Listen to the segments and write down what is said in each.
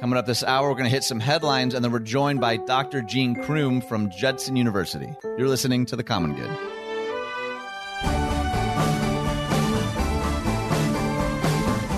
Coming up this hour, we're going to hit some headlines, and then we're joined by Dr. Gene Crume from Judson University. You're listening to The Common Good.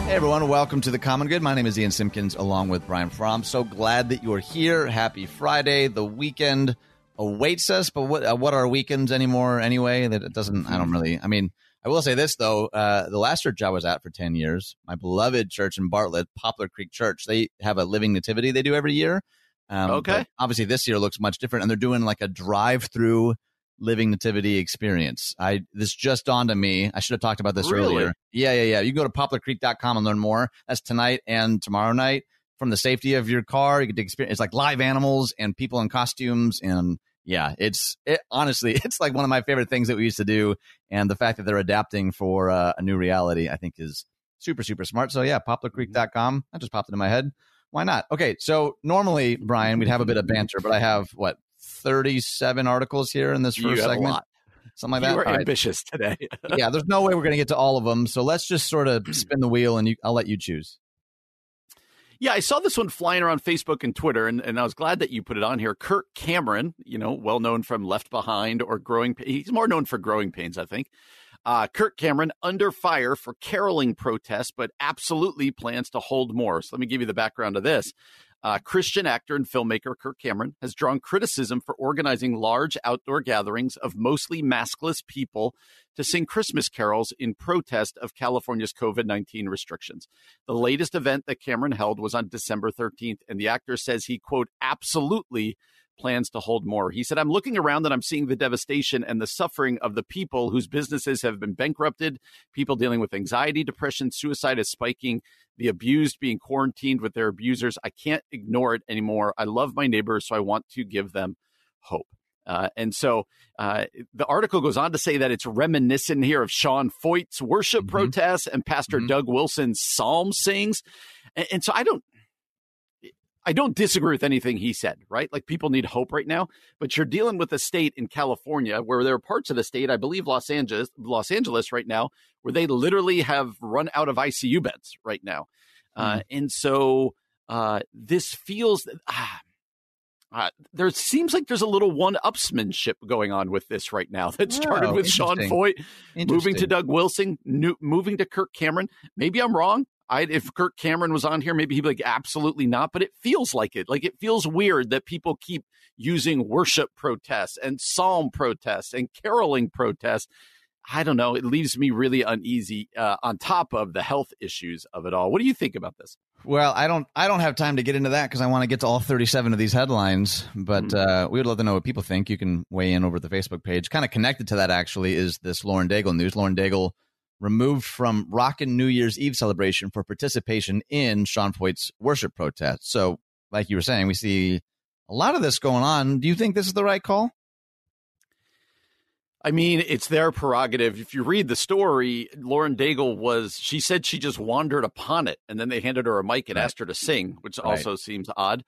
Hey everyone, welcome to The Common Good. My name is Ian Simpkins along with Brian Fromm. So glad that you're here. Happy Friday. The weekend awaits us, but what, uh, what are weekends anymore anyway? That it doesn't, I don't really, I mean, I will say this though: uh, the last church I was at for ten years, my beloved church in Bartlett, Poplar Creek Church, they have a living nativity they do every year. Um, okay. Obviously, this year looks much different, and they're doing like a drive-through living nativity experience. I this just dawned on me. I should have talked about this really? earlier. Yeah, yeah, yeah. You can go to poplarcreek.com and learn more. That's tonight and tomorrow night from the safety of your car. You get to experience it's like live animals and people in costumes and yeah, it's it, honestly, it's like one of my favorite things that we used to do, and the fact that they're adapting for uh, a new reality, I think, is super super smart. So yeah, poplarcreek.com. That just popped into my head. Why not? Okay, so normally Brian, we'd have a bit of banter, but I have what thirty-seven articles here in this first segment. Something like you that. You are ambitious today. yeah, there's no way we're going to get to all of them. So let's just sort of spin the wheel, and you, I'll let you choose. Yeah, I saw this one flying around Facebook and Twitter, and, and I was glad that you put it on here. Kirk Cameron, you know, well known from Left Behind or Growing He's more known for Growing Pains, I think. Uh, Kirk Cameron under fire for caroling protests, but absolutely plans to hold more. So let me give you the background of this. Uh, Christian actor and filmmaker Kirk Cameron has drawn criticism for organizing large outdoor gatherings of mostly maskless people to sing Christmas carols in protest of California's COVID 19 restrictions. The latest event that Cameron held was on December 13th, and the actor says he, quote, absolutely plans to hold more. He said, I'm looking around and I'm seeing the devastation and the suffering of the people whose businesses have been bankrupted, people dealing with anxiety, depression, suicide is spiking, the abused being quarantined with their abusers. I can't ignore it anymore. I love my neighbors, so I want to give them hope. Uh, and so uh, the article goes on to say that it's reminiscent here of Sean Feucht's worship mm-hmm. protests and Pastor mm-hmm. Doug Wilson's psalm sings. And, and so I don't I don't disagree with anything he said, right? Like people need hope right now, but you're dealing with a state in California where there are parts of the state, I believe Los Angeles, Los Angeles right now, where they literally have run out of ICU beds right now. Mm. Uh, and so uh, this feels ah, uh, there seems like there's a little one-upsmanship going on with this right now. That started oh, with Sean Feucht moving to Doug Wilson, new, moving to Kirk Cameron. Maybe I'm wrong. I if Kirk Cameron was on here, maybe he'd be like, absolutely not. But it feels like it. Like it feels weird that people keep using worship protests and psalm protests and caroling protests. I don't know. It leaves me really uneasy. Uh, on top of the health issues of it all, what do you think about this? Well, I don't. I don't have time to get into that because I want to get to all thirty-seven of these headlines. But mm-hmm. uh, we would love to know what people think. You can weigh in over the Facebook page. Kind of connected to that, actually, is this Lauren Daigle news. Lauren Daigle removed from Rockin' New Year's Eve celebration for participation in Sean Feucht's worship protest. So, like you were saying, we see a lot of this going on. Do you think this is the right call? I mean, it's their prerogative. If you read the story, Lauren Daigle was, she said she just wandered upon it and then they handed her a mic and right. asked her to sing, which right. also seems odd.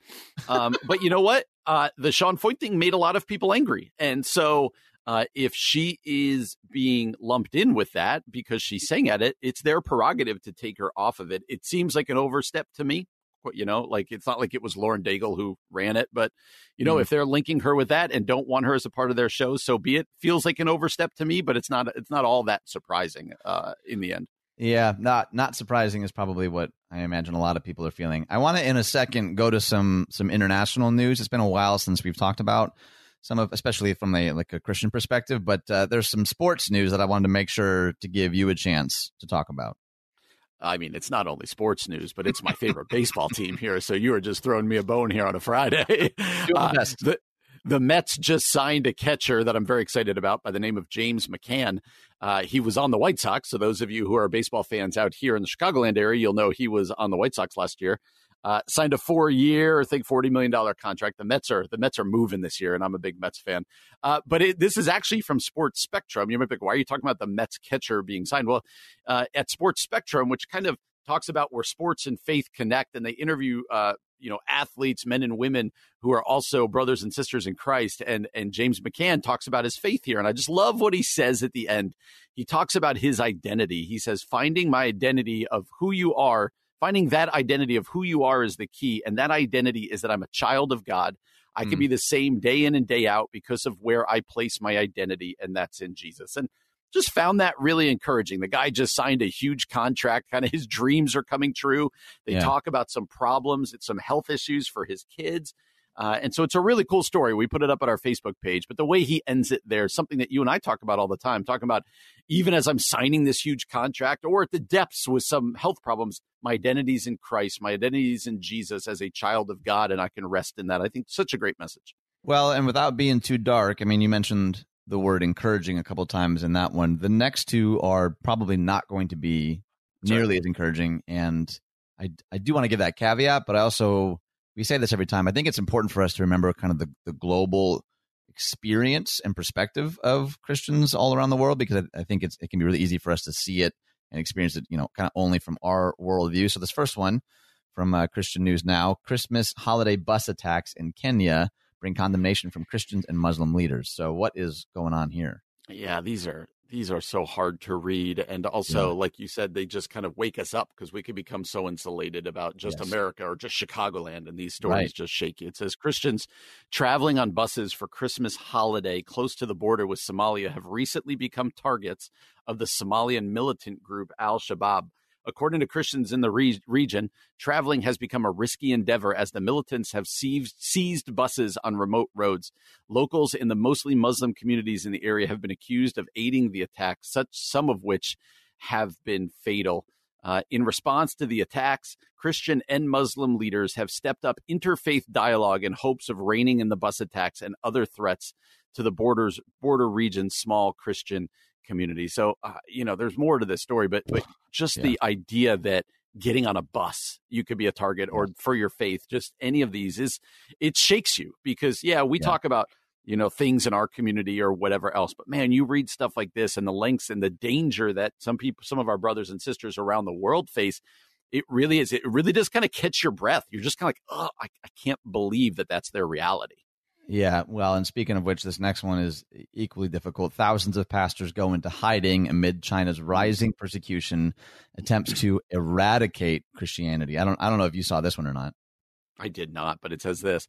Um, but you know what? Uh, the Sean Feucht thing made a lot of people angry. And so uh, if she is being lumped in with that because she sang at it, it's their prerogative to take her off of it. It seems like an overstep to me. You know, like it's not like it was Lauren Daigle who ran it, but you know, mm. if they're linking her with that and don't want her as a part of their show, so be it. Feels like an overstep to me, but it's not. It's not all that surprising uh, in the end. Yeah, not not surprising is probably what I imagine a lot of people are feeling. I want to in a second go to some some international news. It's been a while since we've talked about some of, especially from a like a Christian perspective. But uh, there's some sports news that I wanted to make sure to give you a chance to talk about. I mean, it's not only sports news, but it's my favorite baseball team here. So you are just throwing me a bone here on a Friday. Uh, the, the Mets just signed a catcher that I'm very excited about by the name of James McCann. Uh, he was on the White Sox. So those of you who are baseball fans out here in the Chicagoland area, you'll know he was on the White Sox last year. Uh, signed a four-year, I think, forty million dollar contract. The Mets are the Mets are moving this year, and I'm a big Mets fan. Uh, but it, this is actually from Sports Spectrum. You might be like, "Why are you talking about the Mets catcher being signed?" Well, uh, at Sports Spectrum, which kind of talks about where sports and faith connect, and they interview uh, you know athletes, men and women who are also brothers and sisters in Christ. And and James McCann talks about his faith here, and I just love what he says at the end. He talks about his identity. He says, "Finding my identity of who you are." Finding that identity of who you are is the key. And that identity is that I'm a child of God. I can Mm. be the same day in and day out because of where I place my identity, and that's in Jesus. And just found that really encouraging. The guy just signed a huge contract, kind of his dreams are coming true. They Yeah. talk about some problems, it's some health issues for his kids. Uh, and so it's a really cool story. We put it up on our Facebook page, but the way he ends it there, something that you and I talk about all the time, talking about even as I'm signing this huge contract or at the depths with some health problems, my identity's in Christ, my identity's in Jesus as a child of God, and I can rest in that. I think such a great message. Well, and without being too dark, I mean, you mentioned the word encouraging a couple times in that one. The next two are probably not going to be nearly as encouraging. And I, I do want to give that caveat, but I also, we say this every time. I think it's important for us to remember kind of the, the global experience and perspective of Christians all around the world because I, I think it's, it can be really easy for us to see it and experience it, you know, kind of only from our worldview. So this first one from uh, Christian News Now Christmas holiday bus attacks in Kenya bring condemnation from Christians and Muslim leaders. So what is going on here? Yeah, these are these are so hard to read and also Yeah. like you said they just kind of wake us up because we can become so insulated about just Yes. America or just Chicagoland and these stories Right. just shake you. It says Christians traveling on buses for Christmas holiday close to the border with Somalia have recently become targets of the Somalian militant group Al-Shabaab. According to Christians in the re- region, traveling has become a risky endeavor as the militants have seized, seized buses on remote roads. Locals in the mostly Muslim communities in the area have been accused of aiding the attack, such some of which have been fatal. Uh, in response to the attacks, Christian and Muslim leaders have stepped up interfaith dialogue in hopes of reining in the bus attacks and other threats to the borders border region's small Christian community. So, uh, you know, there's more to this story, but but just Yeah. the idea that getting on a bus you could be a target or for your faith just any of these is it shakes you because yeah we Yeah. talk about you know things in our community or whatever else but man you read stuff like this and the lengths and the danger that some people some of our brothers and sisters around the world face it really is it really does kind of catch your breath you're just kind of like oh I, I can't believe that that's their reality Yeah, well, and speaking of which, this next one is equally difficult. Thousands of pastors go into hiding amid China's rising persecution, attempts to eradicate Christianity. I don't, I don't know if you saw this one or not. I did not, but it says this.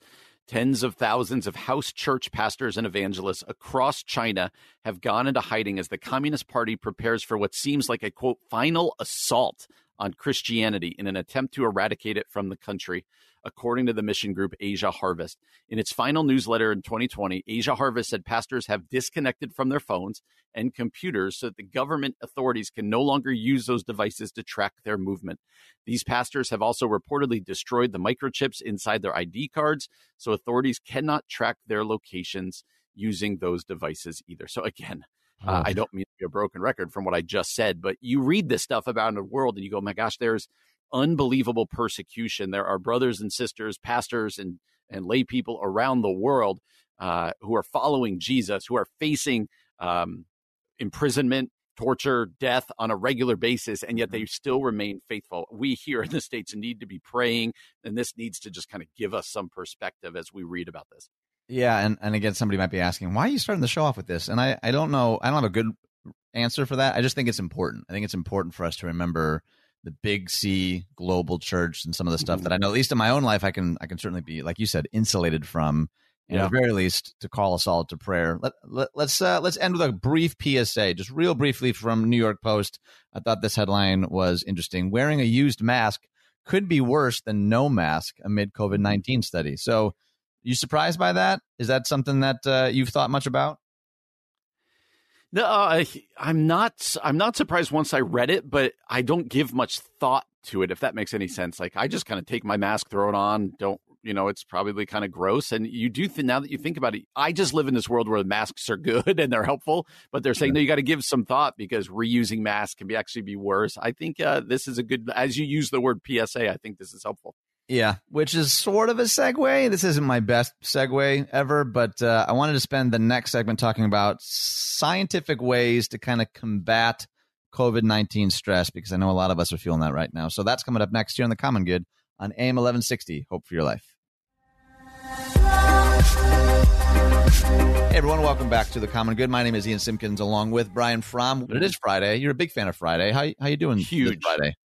Tens of thousands of house church pastors and evangelists across China have gone into hiding as the Communist Party prepares for what seems like a quote final assault on Christianity in an attempt to eradicate it from the country, according to the mission group Asia Harvest. In its final newsletter in 2020, Asia Harvest said pastors have disconnected from their phones and computers so that the government authorities can no longer use those devices to track their movement. These pastors have also reportedly destroyed the microchips inside their ID cards, so authorities cannot track their locations using those devices either. So, again, uh, I don't mean to be a broken record from what I just said, but you read this stuff about in the world and you go, my gosh, there's unbelievable persecution. There are brothers and sisters, pastors and, and lay people around the world uh, who are following Jesus, who are facing um, imprisonment, torture, death on a regular basis, and yet they still remain faithful. We here in the States need to be praying, and this needs to just kind of give us some perspective as we read about this. Yeah, and, and again, somebody might be asking, why are you starting the show off with this? And I, I don't know, I don't have a good answer for that. I just think it's important. I think it's important for us to remember the big C global church and some of the stuff that I know, at least in my own life, I can I can certainly be, like you said, insulated from. And Yeah. at the very least, to call us all to prayer. Let, let, let's uh, let's end with a brief PSA, just real briefly from New York Post. I thought this headline was interesting. Wearing a used mask could be worse than no mask amid COVID nineteen study. So, you surprised by that? Is that something that uh, you've thought much about? No, I, I'm not. I'm not surprised once I read it, but I don't give much thought to it. If that makes any sense, like I just kind of take my mask, throw it on. Don't you know? It's probably kind of gross. And you do th- now that you think about it, I just live in this world where the masks are good and they're helpful, but they're saying no, you got to give some thought because reusing masks can be actually be worse. I think uh, this is a good. As you use the word PSA, I think this is helpful. Yeah, which is sort of a segue. This isn't my best segue ever, but uh, I wanted to spend the next segment talking about scientific ways to kind of combat COVID 19 stress because I know a lot of us are feeling that right now. So that's coming up next here on The Common Good on AM 1160. Hope for your life. Hey everyone, welcome back to The Common Good. My name is Ian Simpkins along with Brian Fromm. But it is Friday. You're a big fan of Friday. How, how you doing Huge. Friday?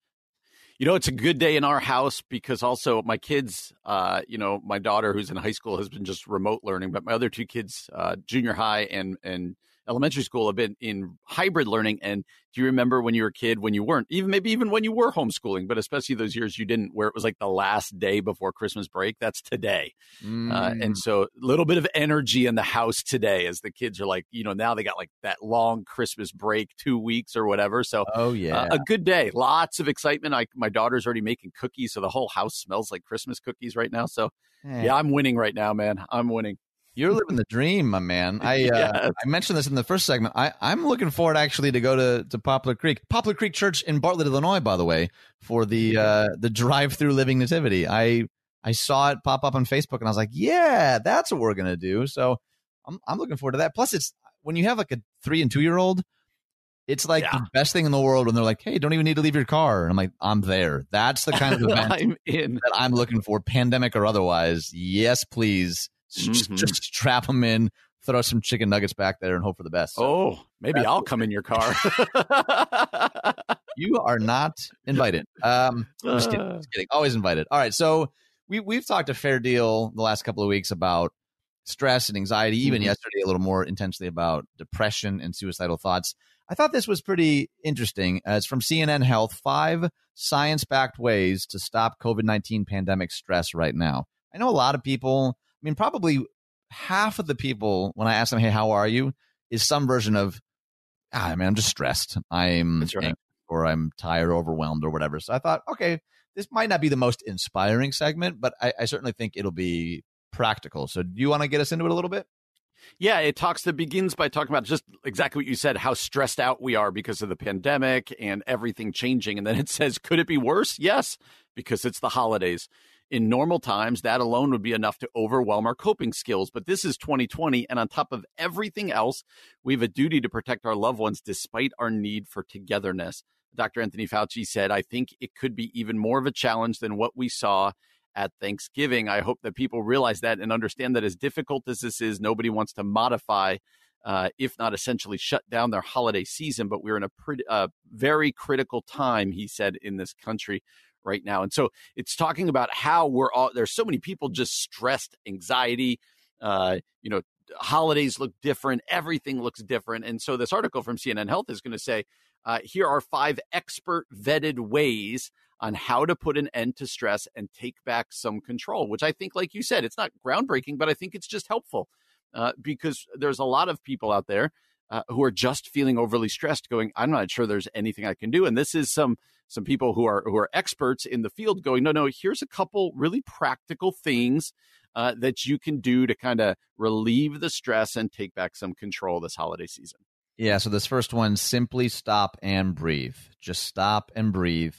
You know, it's a good day in our house because also my kids, uh, you know, my daughter who's in high school has been just remote learning, but my other two kids, uh, junior high and and elementary school have been in hybrid learning. And do you remember when you were a kid, when you weren't, even maybe even when you were homeschooling, but especially those years you didn't, where it was like the last day before Christmas break? That's today. Mm. Uh, and mm. so a little bit of energy in the house today as the kids are like, you know, now they got like that long Christmas break, two weeks or whatever. So, oh, yeah. Uh, a good day. Lots of excitement. I, my daughter's already making cookies. So the whole house smells like Christmas cookies right now. So, yeah, I'm winning right now, man. I'm winning. You're living the dream, my man. I uh. I mentioned this in the first segment. I, I'm looking forward actually to go to, to Poplar Creek, Poplar Creek Church in Bartlett, Illinois, by the way, for the uh, the drive through Living Nativity. I I saw it pop up on Facebook and I was like, yeah, that's what we're gonna do. So I'm I'm looking forward to that. Plus, it's when you have like a three and two year old, it's like yeah. the best thing in the world when they're like, hey, don't even need to leave your car. And I'm like, I'm there. That's the kind of event I'm in. that I'm looking for, pandemic or otherwise. Yes, please mm-hmm. just strap them in, throw some chicken nuggets back there, and hope for the best. So, oh, maybe I'll come in your car. you are not invited. Um, just kidding, just kidding. Always invited. All right, so we we've talked a fair deal the last couple of weeks about stress and anxiety. Even mm-hmm. yesterday, a little more intensely about depression and suicidal thoughts. I thought this was pretty interesting. Uh, it's from CNN Health: five science-backed ways to stop COVID nineteen pandemic stress right now. I know a lot of people mean, probably half of the people when I ask them, "Hey, how are you?" is some version of, "Ah, mean, I'm just stressed. I'm right. or I'm tired, or overwhelmed, or whatever." So I thought, okay, this might not be the most inspiring segment, but I, I certainly think it'll be practical. So, do you want to get us into it a little bit? Yeah, it talks. It begins by talking about just exactly what you said, how stressed out we are because of the pandemic and everything changing, and then it says, "Could it be worse?" Yes, because it's the holidays. In normal times, that alone would be enough to overwhelm our coping skills. But this is 2020, and on top of everything else, we have a duty to protect our loved ones despite our need for togetherness. Dr. Anthony Fauci said, I think it could be even more of a challenge than what we saw at Thanksgiving. I hope that people realize that and understand that as difficult as this is, nobody wants to modify, uh, if not essentially shut down their holiday season. But we're in a pretty, uh, very critical time, he said, in this country right now. And so it's talking about how we're all there's so many people just stressed, anxiety, uh, you know, holidays look different, everything looks different. And so this article from CNN Health is going to say uh, here are five expert vetted ways on how to put an end to stress and take back some control, which I think, like you said, it's not groundbreaking, but I think it's just helpful uh, because there's a lot of people out there uh, who are just feeling overly stressed, going, "I'm not sure there's anything I can do." And this is some some people who are who are experts in the field going, "No, no, here's a couple really practical things uh, that you can do to kind of relieve the stress and take back some control this holiday season." Yeah. So this first one, simply stop and breathe. Just stop and breathe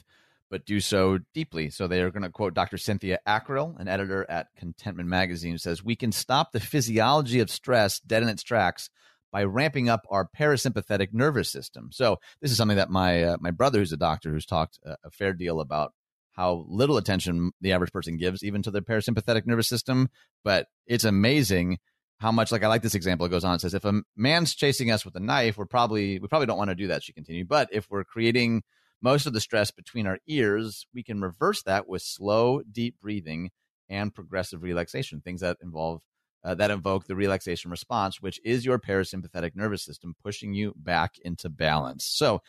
but do so deeply. So they are going to quote Dr. Cynthia Ackrill, an editor at Contentment Magazine, says, We can stop the physiology of stress dead in its tracks by ramping up our parasympathetic nervous system. So this is something that my uh, my brother, who's a doctor, who's talked a, a, fair deal about how little attention the average person gives even to their parasympathetic nervous system. But it's amazing how much. Like I like this example. It goes on. It says if a man's chasing us with a knife, we're probably we probably don't want to do that. She continued. But if we're creating most of the stress between our ears, we can reverse that with slow, deep breathing and progressive relaxation. Things that involve uh, that invoke the relaxation response, which is your parasympathetic nervous system pushing you back into balance. So,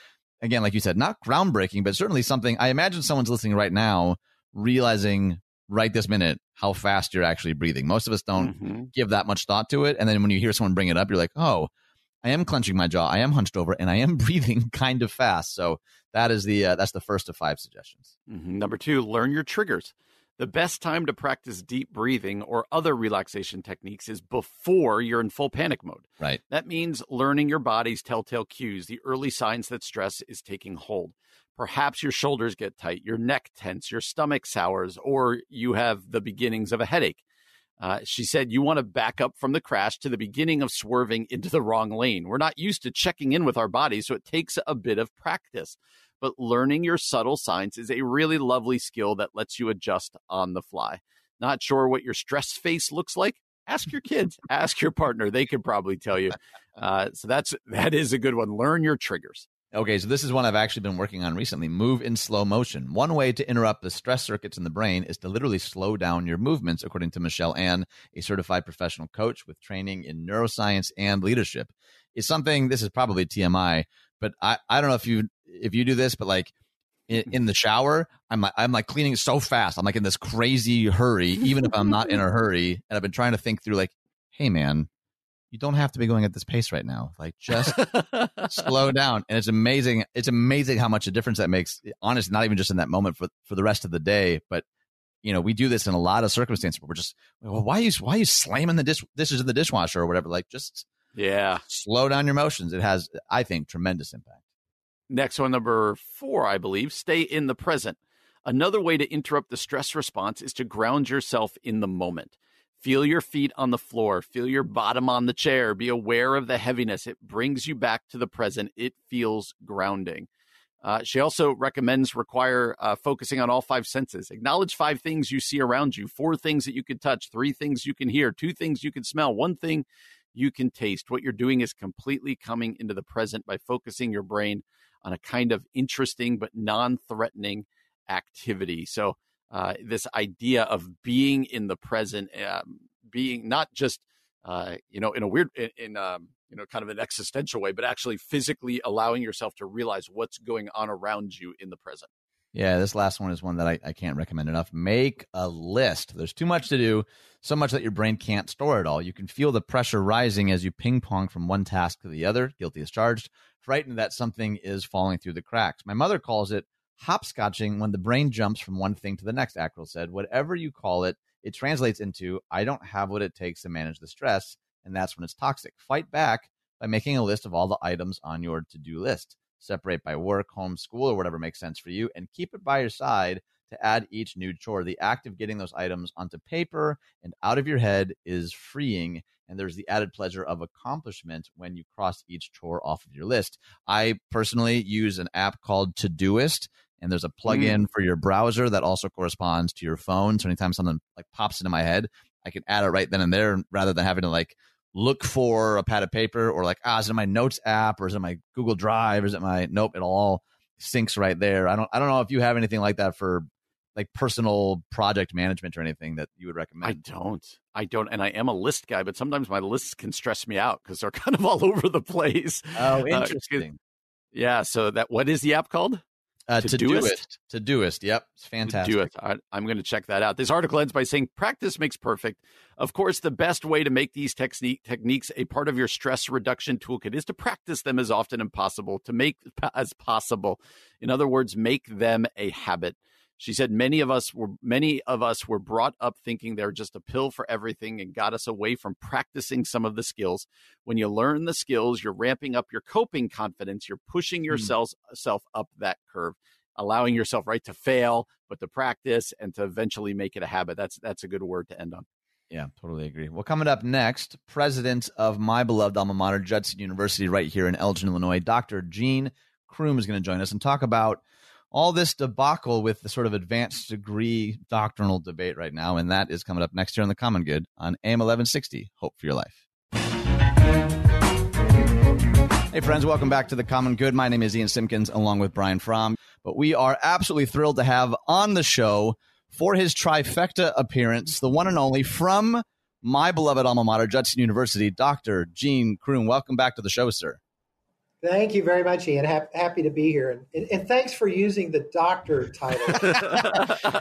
again, like you said, not groundbreaking, but certainly something I imagine someone's listening right now realizing right this minute how fast you're actually breathing. Most of us don't mm-hmm. give that much thought to it. And then when you hear someone bring it up, you're like, oh, I am clenching my jaw, I am hunched over, and I am breathing kind of fast. So that is the uh, that's the first of five suggestions. Mm-hmm. Number two, learn your triggers. The best time to practice deep breathing or other relaxation techniques is before you're in full panic mode. Right. That means learning your body's telltale cues, the early signs that stress is taking hold. Perhaps your shoulders get tight, your neck tense, your stomach sours, or you have the beginnings of a headache. Uh, she said, You want to back up from the crash to the beginning of swerving into the wrong lane. We're not used to checking in with our bodies, so it takes a bit of practice but learning your subtle signs is a really lovely skill that lets you adjust on the fly. Not sure what your stress face looks like? Ask your kids, ask your partner. They could probably tell you. Uh, so that's that is a good one. Learn your triggers. Okay, so this is one I've actually been working on recently. Move in slow motion. One way to interrupt the stress circuits in the brain is to literally slow down your movements, according to Michelle Ann, a certified professional coach with training in neuroscience and leadership. It's something this is probably TMI, but I, I don't know if you if you do this, but like in, hmm. in the shower, I'm like, I'm like cleaning so fast. I'm like in this crazy hurry, even if I'm not in a hurry. And I've been trying to think through like, hey man, you don't have to be going at this pace right now. Like just slow down. And it's amazing. It's amazing how much a difference that makes. Honestly, not even just in that moment for for the rest of the day, but you know, we do this in a lot of circumstances where we're just, well, why are you why are you slamming the dish dishes in the dishwasher or whatever? Like just yeah, slow down your motions. It has, I think, tremendous impact. Next one, number four, I believe, stay in the present. Another way to interrupt the stress response is to ground yourself in the moment. Feel your feet on the floor, feel your bottom on the chair, be aware of the heaviness. It brings you back to the present. It feels grounding. Uh, she also recommends require uh, focusing on all five senses. Acknowledge five things you see around you, four things that you can touch, three things you can hear, two things you can smell, one thing you can taste. What you're doing is completely coming into the present by focusing your brain on a kind of interesting but non threatening activity. So, uh, this idea of being in the present, um, being not just, uh, you know, in a weird, in, in um, you know, kind of an existential way, but actually physically allowing yourself to realize what's going on around you in the present. Yeah, this last one is one that I, I can't recommend enough. Make a list. There's too much to do, so much that your brain can't store it all. You can feel the pressure rising as you ping pong from one task to the other, guilty as charged, frightened that something is falling through the cracks. My mother calls it hopscotching when the brain jumps from one thing to the next, Ackrill said. Whatever you call it, it translates into I don't have what it takes to manage the stress, and that's when it's toxic. Fight back by making a list of all the items on your to do list separate by work, home, school, or whatever makes sense for you, and keep it by your side to add each new chore. The act of getting those items onto paper and out of your head is freeing. And there's the added pleasure of accomplishment when you cross each chore off of your list. I personally use an app called Todoist, and there's a plugin mm. for your browser that also corresponds to your phone. So anytime something like pops into my head, I can add it right then and there rather than having to like look for a pad of paper or like, ah, is it my notes app or is it my Google Drive or is it my nope, it all syncs right there. I don't I don't know if you have anything like that for like personal project management or anything that you would recommend. I don't. I don't and I am a list guy, but sometimes my lists can stress me out because they're kind of all over the place. Oh, uh, interesting. Uh, yeah, so that what is the app called? Uh, Todoist. Todoist. Yep. It's fantastic. Do it. I, I'm going to check that out. This article ends by saying practice makes perfect. Of course, the best way to make these technique, techniques a part of your stress reduction toolkit is to practice them as often as possible, to make as possible. In other words, make them a habit. She said many of us were many of us were brought up thinking they're just a pill for everything and got us away from practicing some of the skills. When you learn the skills, you're ramping up your coping confidence, you're pushing hmm. yourself mm. self up that curve, allowing yourself right to fail, but to practice and to eventually make it a habit. That's that's a good word to end on. Yeah, totally agree. Well, coming up next, president of my beloved alma mater, Judson University, right here in Elgin, Illinois, Dr. Gene Crume is going to join us and talk about all this debacle with the sort of advanced degree doctrinal debate right now, and that is coming up next year on the Common Good on AM 1160. Hope for your life. Hey, friends, welcome back to the Common Good. My name is Ian Simpkins, along with Brian Fromm. But we are absolutely thrilled to have on the show for his trifecta appearance, the one and only from my beloved alma mater, Judson University, Dr. Gene Crume. Welcome back to the show, sir. Thank you very much, Ian. Ha- happy to be here, and, and, thanks for using the doctor title.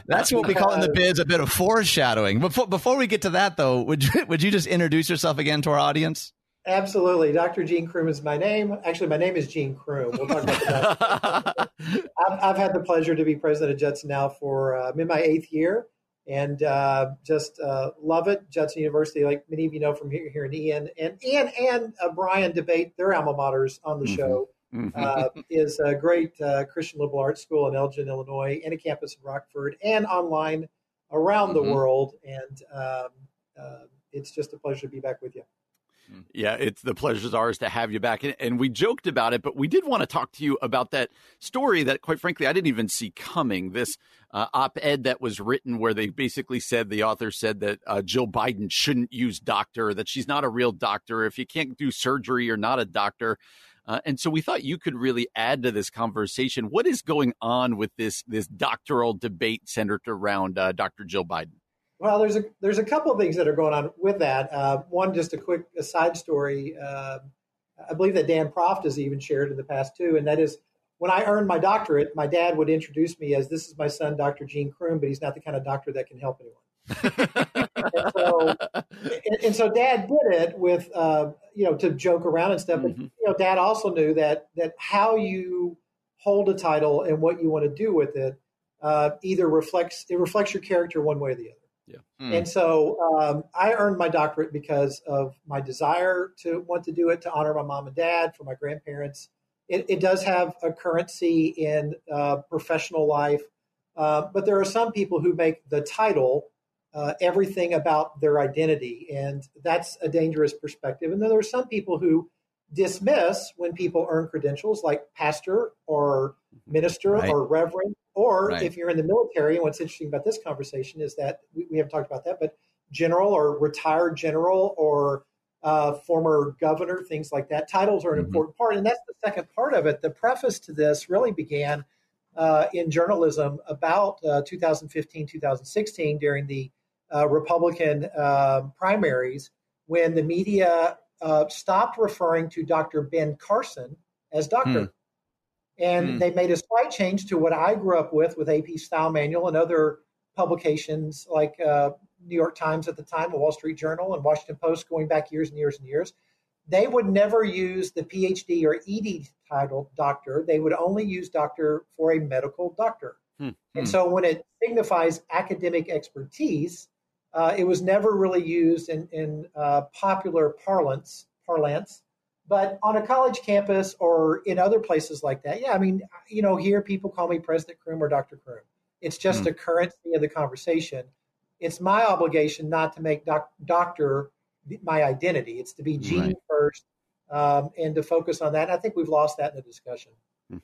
That's what we call in the biz a bit of foreshadowing. Before before we get to that, though, would you, would you just introduce yourself again to our audience? Absolutely, Dr. Gene Crume is my name. Actually, my name is Gene Crume. We'll talk about that. I've, I've, had the pleasure to be president of Judson now for uh, I'm in my eighth year, and uh, just uh, love it. Judson University, like many of you know from here, here in Ian and Ian and uh, Brian debate their alma maters on the mm-hmm. show. Mm-hmm. Uh, is a great uh, Christian liberal arts school in Elgin, Illinois, and a campus in Rockford, and online around mm-hmm. the world. And um, uh, it's just a pleasure to be back with you. Yeah, it's the pleasure's ours to have you back. And, and, we joked about it, but we did want to talk to you about that story that, quite frankly, I didn't even see coming. This uh, op ed that was written where they basically said the author said that uh, Jill Biden shouldn't use doctor, that she's not a real doctor. If you can't do surgery, you're not a doctor. Uh, and so we thought you could really add to this conversation. What is going on with this this doctoral debate centered around uh, Dr. Jill Biden? Well, there's a there's a couple of things that are going on with that. Uh, one, just a quick aside story. Uh, I believe that Dan Proft has even shared in the past too, and that is when I earned my doctorate, my dad would introduce me as this is my son, Dr. Gene Crume, but he's not the kind of doctor that can help anyone. and, so, and, and, so, Dad did it with uh, you know to joke around and stuff. But mm-hmm. you know, Dad also knew that that how you hold a title and what you want to do with it uh, either reflects it reflects your character one way or the other. Yeah. Mm. And so um, I earned my doctorate because of my desire to want to do it to honor my mom and dad, for my grandparents. It, it does have a currency in uh, professional life, uh, but there are some people who make the title uh, everything about their identity, and that's a dangerous perspective. And then there are some people who dismiss when people earn credentials like pastor or minister right. or reverend or right. if you're in the military, and what's interesting about this conversation is that we, we haven't talked about that, but general or retired general or uh, former governor, things like that. Titles are an mm-hmm. important part. And that's the second part of it. The preface to this really began uh, in journalism about uh, 2015, 2016 during the uh, Republican um, primaries when the media uh, stopped referring to Dr. Ben Carson as doctor. And mm. they made a slight change to what I grew up with, with AP Style Manual and other publications like uh, New York Times at the time, the Wall Street Journal, and Washington Post going back years and years and years. They would never use the PhD or ED title doctor. They would only use doctor for a medical doctor. Mm. And mm. so when it signifies academic expertise, uh, it was never really used in, in uh, popular parlance, parlance but on a college campus or in other places like that, yeah, I mean, you know, here people call me President Crume or Dr. Crume. It's just mm. a currency of the conversation. It's my obligation not to make doc- doctor my identity. It's to be Gene right. first um, and to focus on that. And I think we've lost that in the discussion. Hmm.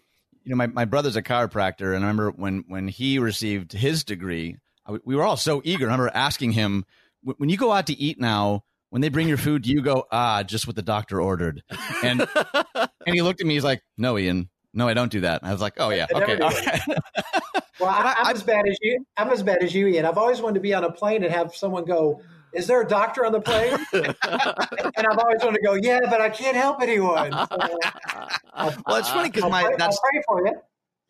You know, my, my brother's a chiropractor, and I remember when when he received his degree, we were all so eager. I remember asking him, when you go out to eat now, when they bring your food, you go, ah, just what the doctor ordered. And and he looked at me, he's like, no, Ian, no, I don't do that. And I was like, oh yeah, okay. well, I, am as bad as you. I'm as bad as you, Ian. I've always wanted to be on a plane and have someone go, is there a doctor on the plane? and I've always wanted to go, yeah, but I can't help anyone. So, well, it's funny because my that's I'll pray for you.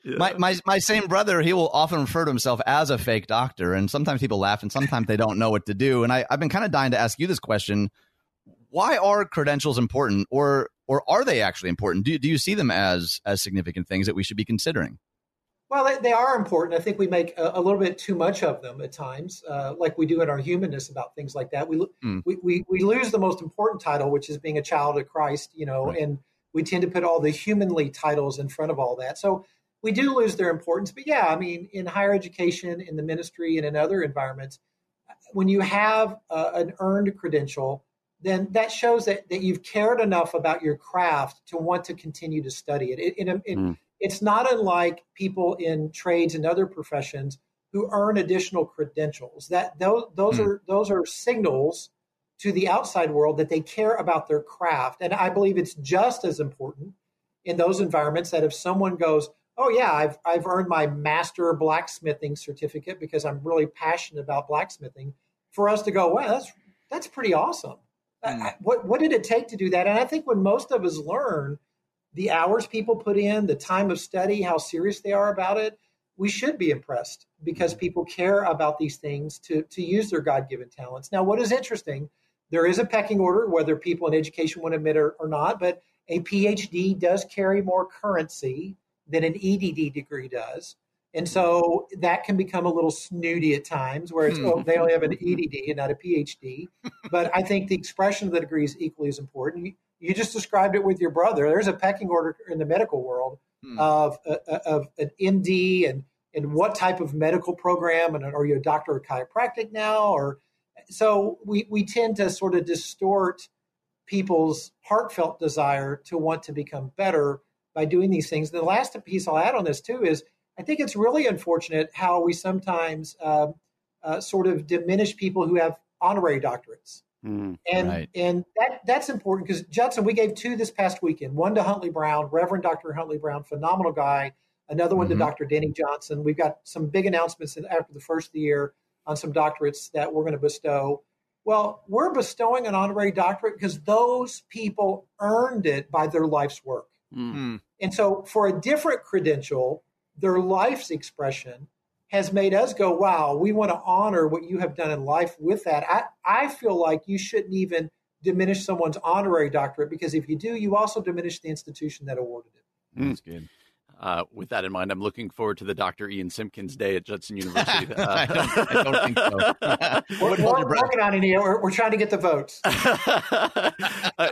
My, my my same brother, he will often refer to himself as a fake doctor, and sometimes people laugh, and sometimes they don't know what to do. And I, I've been kind of dying to ask you this question: Why are credentials important, or or are they actually important? Do do you see them as as significant things that we should be considering? Well, they, they are important. I think we make a, a, little bit too much of them at times, uh, like we do in our humanness about things like that. We, mm. we, we we lose the most important title, which is being a child of Christ, you know, right. and we tend to put all the humanly titles in front of all that. So we do lose their importance. But yeah, I mean, in higher education, in the ministry, and in other environments, when you have uh, an earned credential, then that shows that, that you've cared enough about your craft to want to continue to study it. it, it, it mm. It's not unlike people in trades and other professions who earn additional credentials. That those, those mm. are those are signals to the outside world that they care about their craft. And I believe it's just as important in those environments that if someone goes, oh yeah, I've I've earned my master blacksmithing certificate because I'm really passionate about blacksmithing. For us to go, wow, that's that's pretty awesome. Mm. what what did it take to do that? And I think when most of us learn the hours people put in, the time of study, how serious they are about it, we should be impressed because hmm. people care about these things to to use their God given talents. Now, what is interesting, there is a pecking order, whether people in education want to admit it or, or not, but a PhD does carry more currency than an EDD degree does. And so that can become a little snooty at times where it's, oh, they only have an EDD and not a PhD. But I think the expression of the degree is equally as important. You, you just described it with your brother. There's a pecking order in the medical world hmm. of, uh, uh of an MD and, and what type of medical program. And are you a doctor of chiropractic now? Or so we, we tend to sort of distort people's heartfelt desire to want to become better by doing these things. The last piece I'll add on this too is I think it's really unfortunate how we sometimes uh, uh, sort of diminish people who have honorary doctorates. Mm, and right. and that that's important because Judson, we gave two this past weekend. One to Huntley Brown, Reverend Dr. Huntley Brown, phenomenal guy. Another one mm-hmm. to Dr. Denny Johnson. We've got some big announcements after the first of the year on some doctorates that we're going to bestow. Well, we're bestowing an honorary doctorate because those people earned it by their life's work. Mm-hmm. And so, for a different credential, their life's expression has made us go, wow, we want to honor what you have done in life with that. I, I feel like you shouldn't even diminish someone's honorary doctorate because if you do, you also diminish the institution that awarded it. Mm. That's good. Uh, with that in mind, I'm looking forward to the Dr. Ian Simpkins Day at Judson University. Uh, I, don't, I, don't, think so. we're, we're working on it here. We're, we're, trying to get the votes. uh,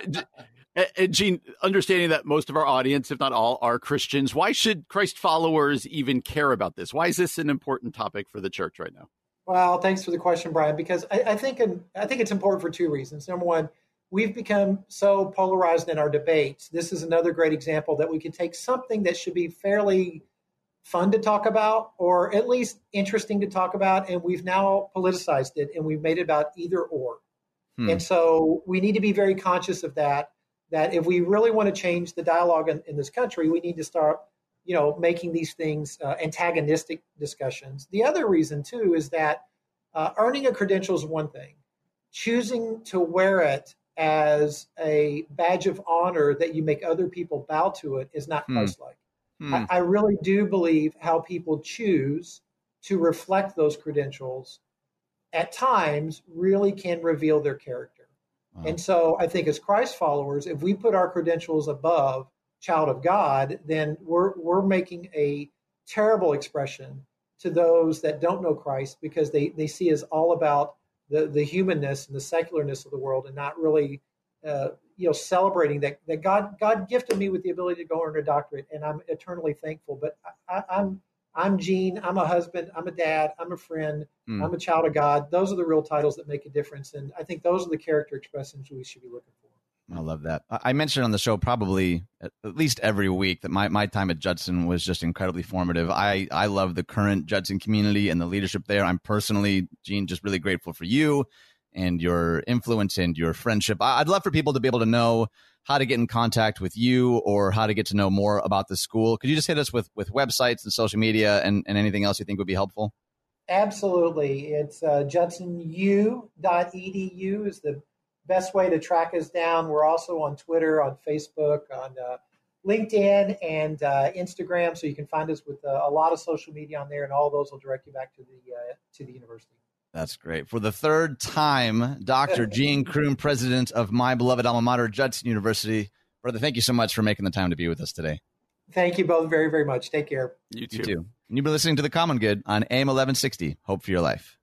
and Gene, understanding that most of our audience, if not all, are Christians, why should Christ followers even care about this? Why is this an important topic for the church right now? Well, thanks for the question, Brian. Because I, I think I think it's important for two reasons. Number one, we've become so polarized in our debates. This is another great example that we can take something that should be fairly fun to talk about, or at least interesting to talk about, and we've now politicized it and we've made it about either or. Hmm. And so we need to be very conscious of that that if we really want to change the dialogue in, in this country, we need to start, you know, making these things uh, antagonistic discussions. The other reason too is that uh, earning a credential is one thing, choosing to wear it as a badge of honor that you make other people bow to it is not hmm. Christ-like. Hmm. I, I really do believe how people choose to reflect those credentials at times really can reveal their character. And so I think as Christ followers, if we put our credentials above child of God, then we're we're making a terrible expression to those that don't know Christ because they, they see us all about the, the humanness and the secularness of the world and not really uh, you know celebrating that, that God God gifted me with the ability to go earn a doctorate and I'm eternally thankful. But I, I'm I'm Gene. I'm a husband. I'm a dad. I'm a friend. Mm. I'm a child of God. Those are the real titles that make a difference. And I think those are the character expressions we should be looking for. I love that. I mentioned on the show probably at least every week that my, my time at Judson was just incredibly formative. I, I love the current Judson community and the leadership there. I'm personally, Gene, just really grateful for you and your influence and your friendship. I'd love for people to be able to know how to get in contact with you or how to get to know more about the school. Could you just hit us with, with websites and social media and, and anything else you think would be helpful? Absolutely. It's uh, judsonu.edu is the best way to track us down. We're also on Twitter, on Facebook, on uh, LinkedIn, and uh, Instagram. So you can find us with uh, a lot of social media on there, and all those will direct you back to the uh, to the university. That's great. For the third time, Dr. Gene Crume, president of my beloved alma mater, Judson University. Brother, thank you so much for making the time to be with us today. Thank you both very, very much. Take care. You too. You too. And you've been listening to The Common Good on AM 1160. Hope for your life.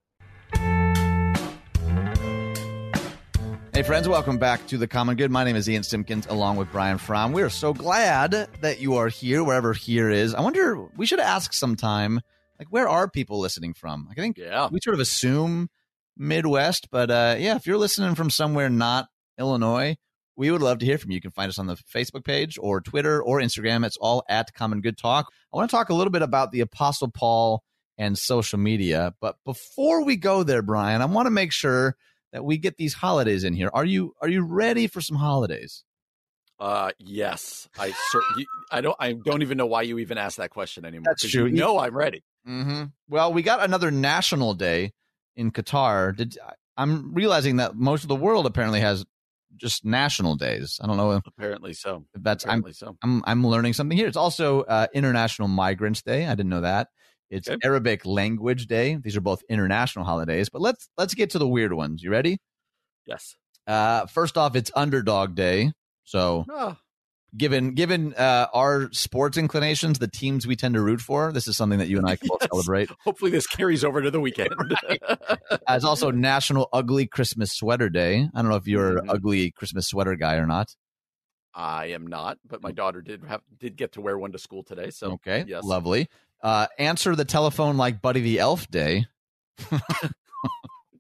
Hey, friends, welcome back to The Common Good. My name is Ian Simpkins, along with Brian Fromm. We are so glad that you are here, wherever here is. I wonder, we should ask sometime like where are people listening from? Like I think yeah. we sort of assume Midwest, but uh, yeah, if you're listening from somewhere not Illinois, we would love to hear from you. You can find us on the Facebook page or Twitter or Instagram. It's all at Common Good Talk. I want to talk a little bit about the Apostle Paul and social media, but before we go there, Brian, I want to make sure that we get these holidays in here. Are you are you ready for some holidays? Uh, yes, I certainly. I don't. I don't even know why you even asked that question anymore. That's true. You know, I'm ready. Mm-hmm. Well, we got another national day in Qatar. Did I'm realizing that most of the world apparently has just national days. I don't know. Apparently so. That's apparently I'm, so. I'm I'm learning something here. It's also uh, International Migrants Day. I didn't know that. It's okay. Arabic Language Day. These are both international holidays. But let's let's get to the weird ones. You ready? Yes. Uh, first off, it's Underdog Day. So oh given given uh, our sports inclinations, the teams we tend to root for, this is something that you and I can yes. both celebrate. Hopefully, this carries over to the weekend. right. As also National Ugly Christmas Sweater Day. I don't know if you're mm-hmm. an ugly Christmas sweater guy or not. I am not, but my daughter did have did get to wear one to school today. So okay, yes, lovely. Uh, answer the telephone like Buddy the Elf Day.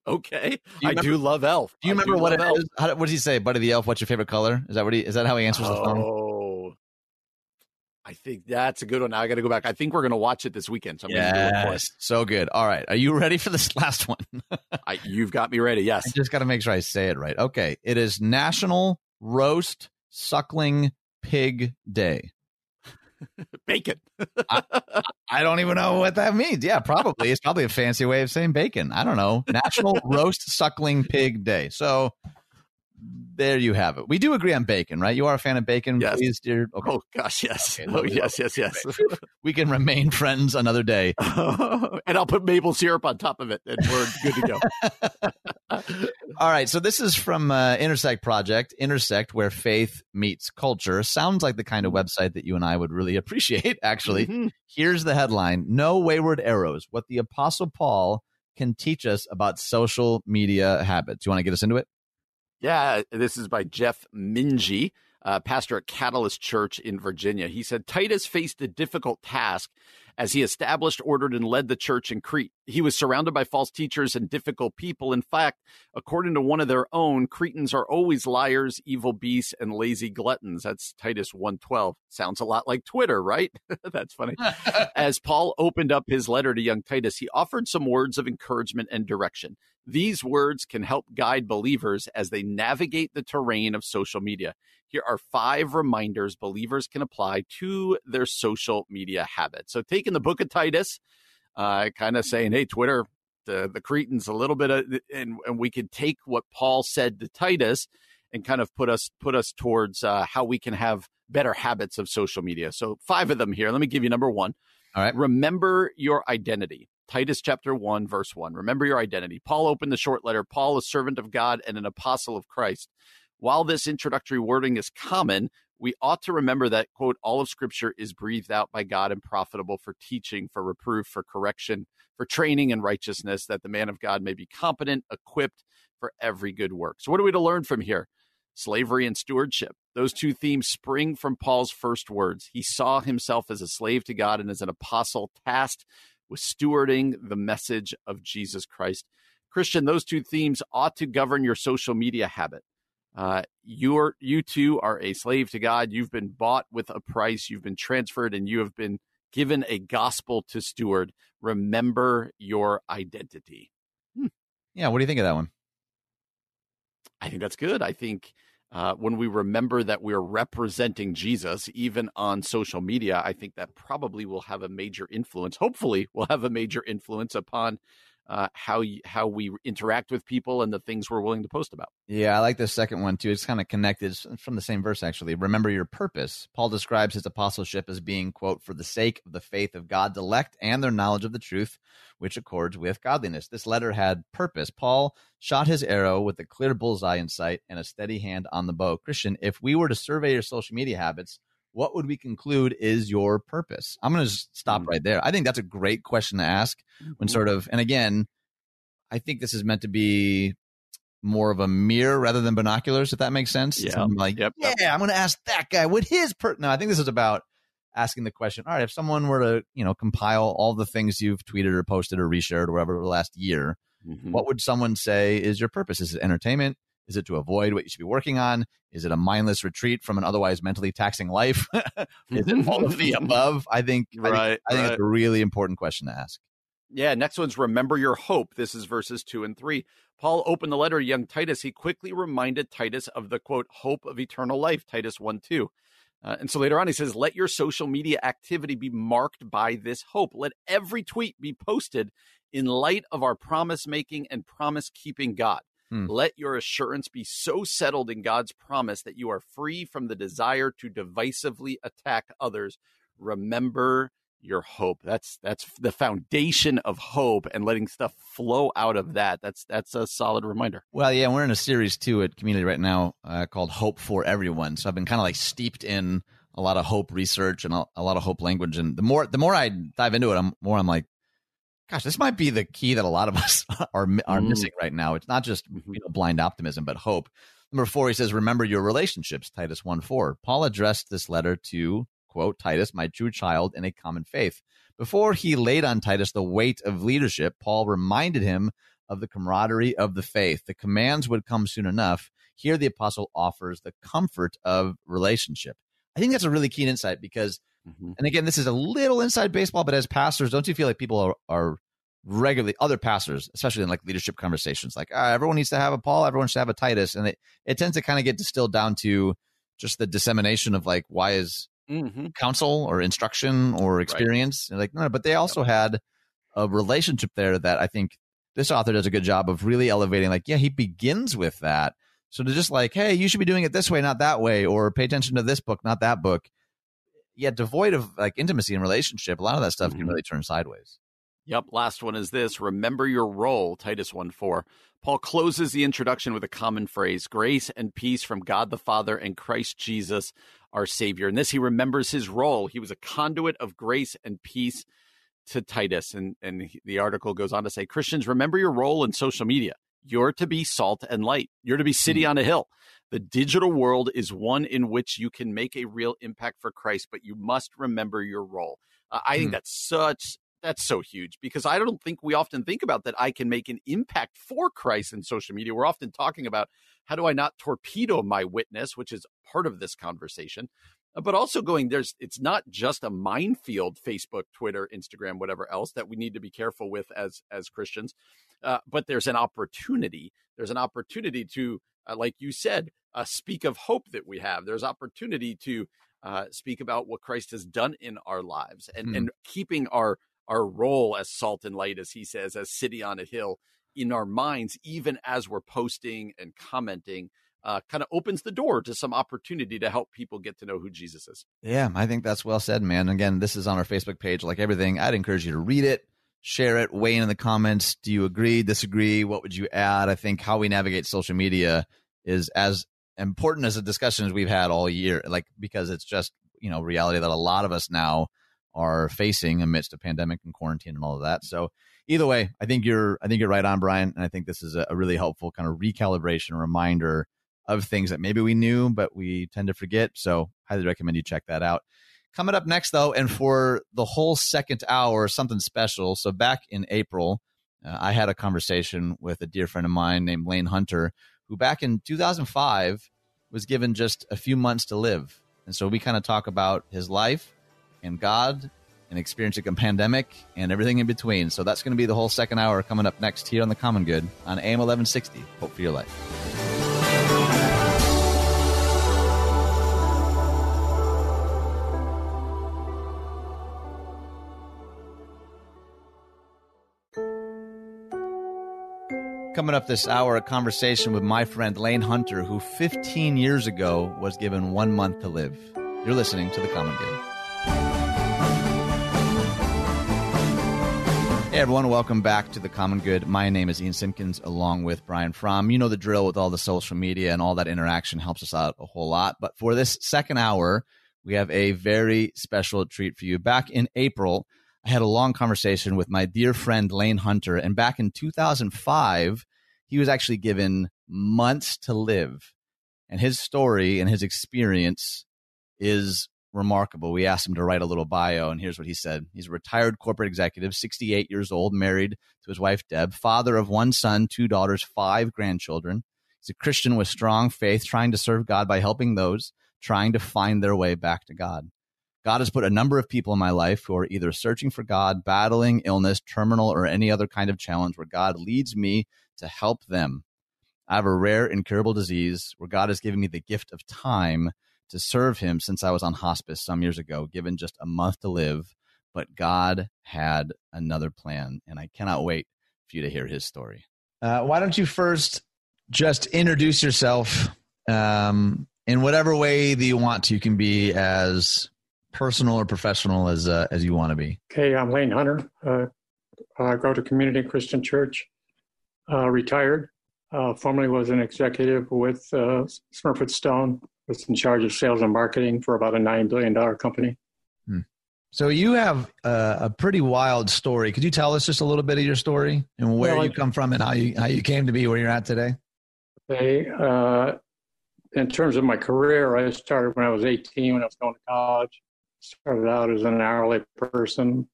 okay, do I do love Elf. Do you remember what it elf. How, what does he say, Buddy the Elf? What's your favorite color? Is that what he? Is that how he answers oh, the phone? Oh, I think that's a good one. Now I got to go back. I think we're going to watch it this weekend. So I'm do. Yes, so good. All right, are you ready for this last one? I, you've got me ready. Yes. I just got to make sure I say it right. Okay, it is National Roast Suckling Pig Day. Bacon. I don't even know what that means. Yeah, probably. It's probably a fancy way of saying bacon. I don't know. National Roast Suckling Pig Day. So there you have it. We do agree on bacon, right? You are a fan of bacon, Yes. please, dear. Okay. Oh gosh, yes. Okay, oh yes, yes, yes. We can remain friends another day. and I'll put maple syrup on top of it, and we're good to go. All right, so this is from uh, Intersect Project, Intersect, where faith meets culture. Sounds like the kind of website that you and I would really appreciate, actually. Mhm. Here's the headline No Wayward Arrows What the Apostle Paul Can Teach Us About Social Media Habits. You want to get us into it? Yeah, this is by Jeff Mingee, uh, pastor at Catalyst Church in Virginia. He said Titus faced a difficult task as he established, ordered, and led the church in Crete. He was surrounded by false teachers and difficult people. In fact, according to one of their own, Cretans are always liars, evil beasts, and lazy gluttons. That's Titus 112. Sounds a lot like Twitter, right? That's funny. As Paul opened up his letter to young Titus, he offered some words of encouragement and direction. These words can help guide believers as they navigate the terrain of social media. Here are five reminders believers can apply to their social media habits. So, taking the book of Titus, uh, kind of saying, hey, Twitter, the, the Cretans, a little bit of, and, and we could take what Paul said to Titus and kind of put us put us towards uh, how we can have better habits of social media. So, five of them here. Let me give you number one. All right. Remember your identity. Titus chapter 1, verse 1. Remember your identity. Paul opened the short letter Paul, a servant of God and an apostle of Christ. While this introductory wording is common, we ought to remember that, quote, all of Scripture is breathed out by God and profitable for teaching, for reproof, for correction, for training in righteousness, that the man of God may be competent, equipped for every good work. So, what are we to learn from here? Slavery and stewardship. Those two themes spring from Paul's first words. He saw himself as a slave to God and as an apostle tasked with stewarding the message of Jesus Christ. Christian, those two themes ought to govern your social media habit. Uh, you're, you too are a slave to God. You've been bought with a price. You've been transferred and you have been given a gospel to steward. Remember your identity. Yeah, what do you think of that one? I think that's good. I think uh, when we remember that we're representing Jesus, even on social media, I think that probably will have a major influence. Hopefully, will have a major influence upon uh, how y- how we interact with people and the things we're willing to post about. Yeah, I like the second one too. It's kind of connected it's from the same verse, actually. Remember your purpose. Paul describes his apostleship as being, quote, for the sake of the faith of God's elect and their knowledge of the truth, which accords with godliness. This letter had purpose. Paul shot his arrow with a clear bullseye in sight and a steady hand on the bow. Christian, if we were to survey your social media habits, what would we conclude is your purpose? I'm going to stop Mm. right there. I think that's a great question to ask when sort of, and again, I think this is meant to be more of a mirror rather than binoculars, if that makes sense. Yeah. So I'm like, Yep, yeah, yep. I'm going to ask that guy what his per. No, I think this is about asking the question. All right, if someone were to, you know, compile all the things you've tweeted or posted or reshared or whatever over the last year, Mhm. what would someone say is your purpose? Is it entertainment? Is it to avoid what you should be working on? Is it a mindless retreat from an otherwise mentally taxing life? is it all of the above? I think, I think, Right, I think right. it's a really important question to ask. Yeah, next one's remember your hope. This is verses two and three. Paul opened the letter to young Titus. He quickly reminded Titus of the quote, hope of eternal life, Titus 1 2. Uh, and so later on, he says, let your social media activity be marked by this hope. Let every tweet be posted in light of our promise making and promise keeping God. Hmm. Let your assurance be so settled in God's promise that you are free from the desire to divisively attack others. Remember your hope. That's that's the foundation of hope and letting stuff flow out of that. That's that's a solid reminder. Well, yeah, we're in a series too at Community right now uh, called Hope for Everyone. So I've been kind of like steeped in a lot of hope research and a, a lot of hope language. And the more the more I dive into it, I'm more I'm like, gosh, this might be the key that a lot of us are are Mm. missing right now. It's not just you know, blind optimism, but hope. Number four, he says, remember your relationships. Titus one four. Paul addressed this letter to quote Titus, my true child in a common faith. Before he laid on Titus the weight of leadership, Paul reminded him of the camaraderie of the faith. The commands would come soon enough. Here, the apostle offers the comfort of relationship. I think that's a really keen insight because Mm-hmm. And again, this is a little inside baseball, but as pastors, don't you feel like people are, are regularly other pastors, especially in like leadership conversations, like ah, everyone needs to have a Paul, everyone should have a Titus, and it it tends to kind of get distilled down to just the dissemination of like why is mm-hmm. counsel or instruction or experience right. like no, but they also had a relationship there that I think this author does a good job of really elevating. Like, yeah, he begins with that. So to just like, hey, you should be doing it this way, not that way, or pay attention to this book, not that book. Yet devoid of like intimacy and relationship, a lot of that stuff mm-hmm. can really turn sideways. Yep. Last one is this remember your role, Titus 1 4. Paul closes the introduction with a common phrase grace and peace from God the Father and Christ Jesus, our Savior. And this, he remembers his role. He was a conduit of grace and peace to Titus. And, and the article goes on to say Christians, remember your role in social media. You're to be salt and light, you're to be city mm-hmm. on a hill. The digital world is one in which you can make a real impact for Christ, but you must remember your role. Uh, I think hmm. that's such that's so huge because I don't think we often think about that I can make an impact for Christ in social media. We're often talking about how do I not torpedo my witness, which is part of this conversation, uh, but also going there's it's not just a minefield Facebook, Twitter, Instagram, whatever else that we need to be careful with as as Christians, uh, but there's an opportunity. There's an opportunity to, uh, like you said, uh, speak of hope that we have. There's opportunity to uh, speak about what Christ has done in our lives and, mm. and keeping our our role as salt and light, as he says, as city on a hill in our minds, even as we're posting and commenting, uh, kind of opens the door to some opportunity to help people get to know who Jesus is. Yeah, I think that's well said, man. Again, this is on our Facebook page, like everything. I'd encourage you to read it, share it, weigh in in the comments. Do you agree, disagree? What would you add? I think how we navigate social media is as important as a discussion as we've had all year, like because it's just you know reality that a lot of us now are facing amidst a pandemic and quarantine and all of that. So either way, I think you're I think you're right on, Brian, and I think this is a, a really helpful kind of recalibration reminder of things that maybe we knew but we tend to forget. So highly recommend you check that out. Coming up next, though, and for the whole second hour, something special. So back in April, uh, I had a conversation with a dear friend of mine named Lane Hunter, who back in 2005 was given just a few months to live. And so we kind of talk about his life and God and experiencing a pandemic and everything in between. So that's going to be the whole second hour coming up next here on The Common Good on AM 1160. Hope for your life. Coming up this hour, a conversation with my friend Lane Hunter, who 15 years ago was given one month to live. You're listening to The Common Good. Hey everyone, welcome back to The Common Good. My name is Ian Simpkins along with Brian Fromm. You know the drill with all the social media and all that interaction helps us out a whole lot. But for this second hour, we have a very special treat for you. Back in April, I had a long conversation with my dear friend Lane Hunter. And back in 2005, he was actually given months to live. And his story and his experience is remarkable. We asked him to write a little bio, and here's what he said. He's a retired corporate executive, 68 years old, married to his wife, Deb, father of one son, two daughters, five grandchildren. He's a Christian with strong faith, trying to serve God by helping those trying to find their way back to God. God has put a number of people in my life who are either searching for God, battling illness, terminal, or any other kind of challenge where God leads me to help them. I have a rare, incurable disease where God has given me the gift of time to serve Him since I was on hospice some years ago, given just a month to live. But God had another plan, and I cannot wait for you to hear His story. Uh, why don't you first just introduce yourself um, in whatever way that you want to? You can be as personal or professional as uh, as you want to be. Okay, I'm Lane Hunter. Uh, I go to Community Christian Church. Uh, retired. Uh, formerly was an executive with uh, Smurfit Stone. Was in charge of sales and marketing for about a nine billion dollar company. Hmm. So you have a, a, pretty wild story. Could you tell us just a little bit of your story and where well, you come from and how you how you came to be where you're at today? Okay. Uh, in terms of my career, I started when I was 18 when I was going to college started out as an hourly person,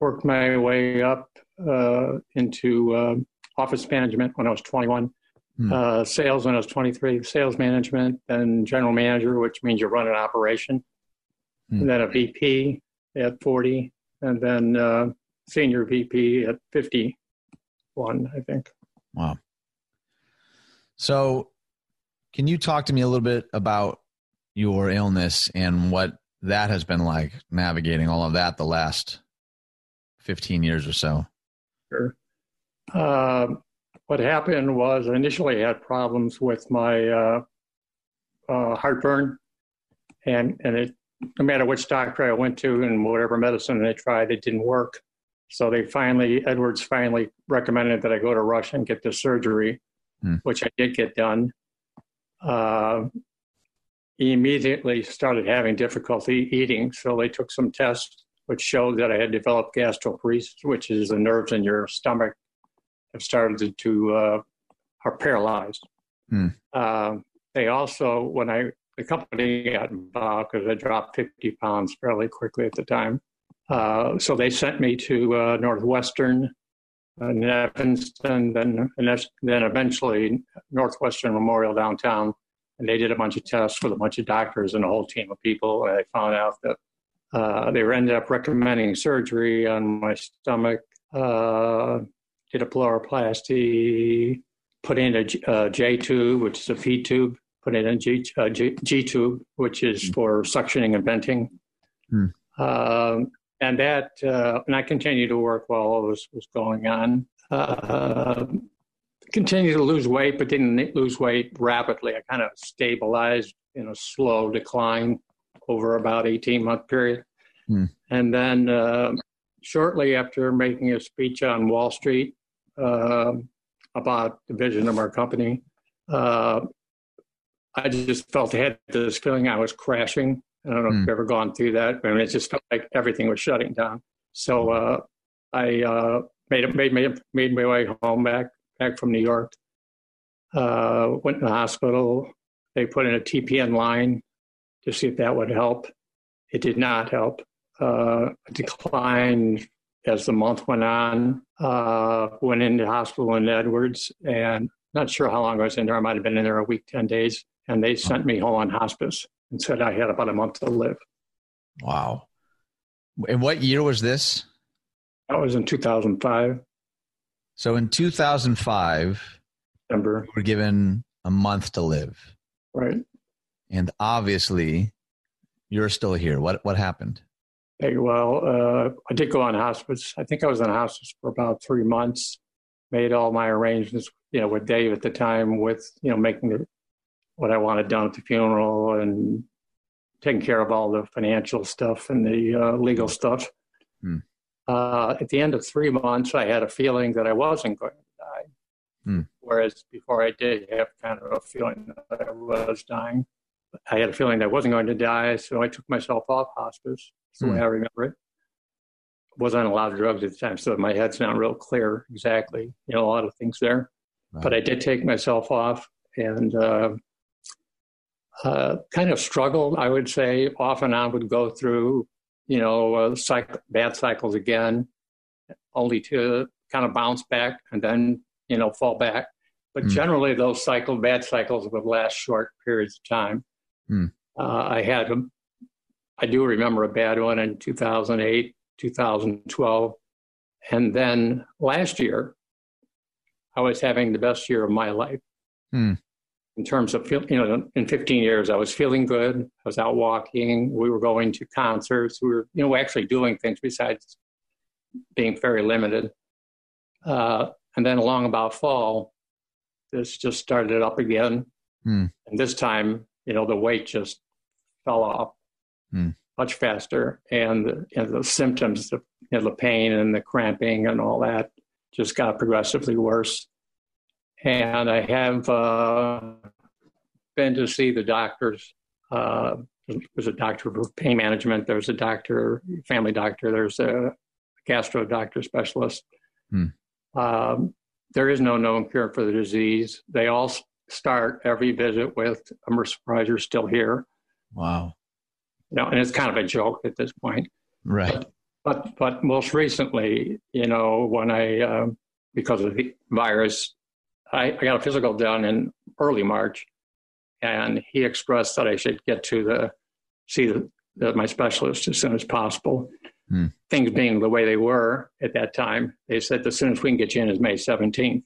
worked my way up uh, into uh, office management when I was 21, hmm. uh, sales when I was 23, sales management, then general manager, which means you run an operation. hmm. then a VP at 40, and then uh, senior VP at 51, I think. Wow. So, can you talk to me a little bit about your illness and what that has been like navigating all of that the last 15 years or so? Sure. Uh, what happened was I initially had problems with my uh, uh, heartburn, and and it no matter which doctor I went to and whatever medicine I tried, it didn't work. So they finally, Edwards finally recommended that I go to Russia and get the surgery, hmm. which I did get done. Uh, he immediately started having difficulty eating, so they took some tests which showed that I had developed gastroparesis, which is the nerves in your stomach have started to uh, are paralyzed. Hmm. Uh, they also, when I the company got involved because I dropped 50 pounds fairly quickly at the time. Uh, so they sent me to uh, Northwestern in Evanston, then and then eventually Northwestern Memorial downtown, and they did a bunch of tests with a bunch of doctors and a whole team of people. And I found out that uh, they ended up recommending surgery on my stomach, uh, did a pyloroplasty, put in a, a J tube, which is a feed tube, put in a G, uh, G, G tube, which is mm. for suctioning and venting. Mm. Um, and that, uh, and I continued to work while all this was going on. Continued to lose weight, but didn't lose weight rapidly. I kind of stabilized in a slow decline over about 18 month period. Mm. And then uh, shortly after making a speech on Wall Street uh, about the vision of our company, uh, I just felt I had this feeling I was crashing. I don't know mm. if hmm. you've ever gone through that. I mean, it just felt like everything was shutting down. So uh, I uh, made made made made my way home back back from New York. Uh, went to the hospital. They put in a TPN line to see if that would help. It did not help. Uh, declined as the month went on. Uh, went into hospital in Edwards, and not sure how long I was in there. I might have been in there a week, ten days, and they sent me home on hospice and said I had about a month to live. Wow! And what year was this? That was in 2005. So in 2005, December, you were given a month to live. Right. And obviously, you're still here. What what happened? Hey, well, uh, I did go on hospice. I think I was on hospice for about three months. Made all my arrangements, you know, with Dave at the time, with you know, making the, what I wanted done at the funeral and taking care of all the financial stuff and the uh, legal stuff. Hmm. Uh, at the end of three months, I had a feeling that I wasn't going to die. Hmm. Whereas before I did have kind of a feeling that I was dying. I had a feeling that I wasn't going to die, so I took myself off hospice. That's the mm. way hmm. I remember it. Wasn't on a lot of drugs at the time, so my head's not real clear exactly. You know, a lot of things there. Wow. But I did take myself off and uh, uh, kind of struggled, I would say. Off and on would go through, you know, uh, cycle, bad cycles again, only to kind of bounce back and then, you know, fall back. But mm. generally, those cycle, bad cycles would last short periods of time. Hmm. Uh, I had, a, I do remember a bad one in 2008, 2012. And then last year, I was having the best year of my life. Hmm. In terms of, you know, in 15 years, I was feeling good. I was out walking. We were going to concerts. We were, you know, actually doing things besides being very limited. Uh, and then along about fall, this just started up again. Hmm. And this time you know, the weight just fell off mm. much faster. And, and the symptoms, the, you know, the pain and the cramping and all that just got progressively worse. And I have uh, been to see the doctors. Uh, there's a doctor for pain management. There's a doctor, family doctor. There's a gastro doctor specialist. Mm. Um, there is no known cure for the disease. They all start every visit with, I'm surprised you're still here. Wow. You know, and it's kind of a joke at this point. Right. But, but, but most recently, you know, when I, um, because of the virus, I, I got a physical done in early March, and he expressed that I should get to the see the, uh, my specialist as soon as possible. Hmm. Things being the way they were at that time, they said the soonest we can get you in is May 17th.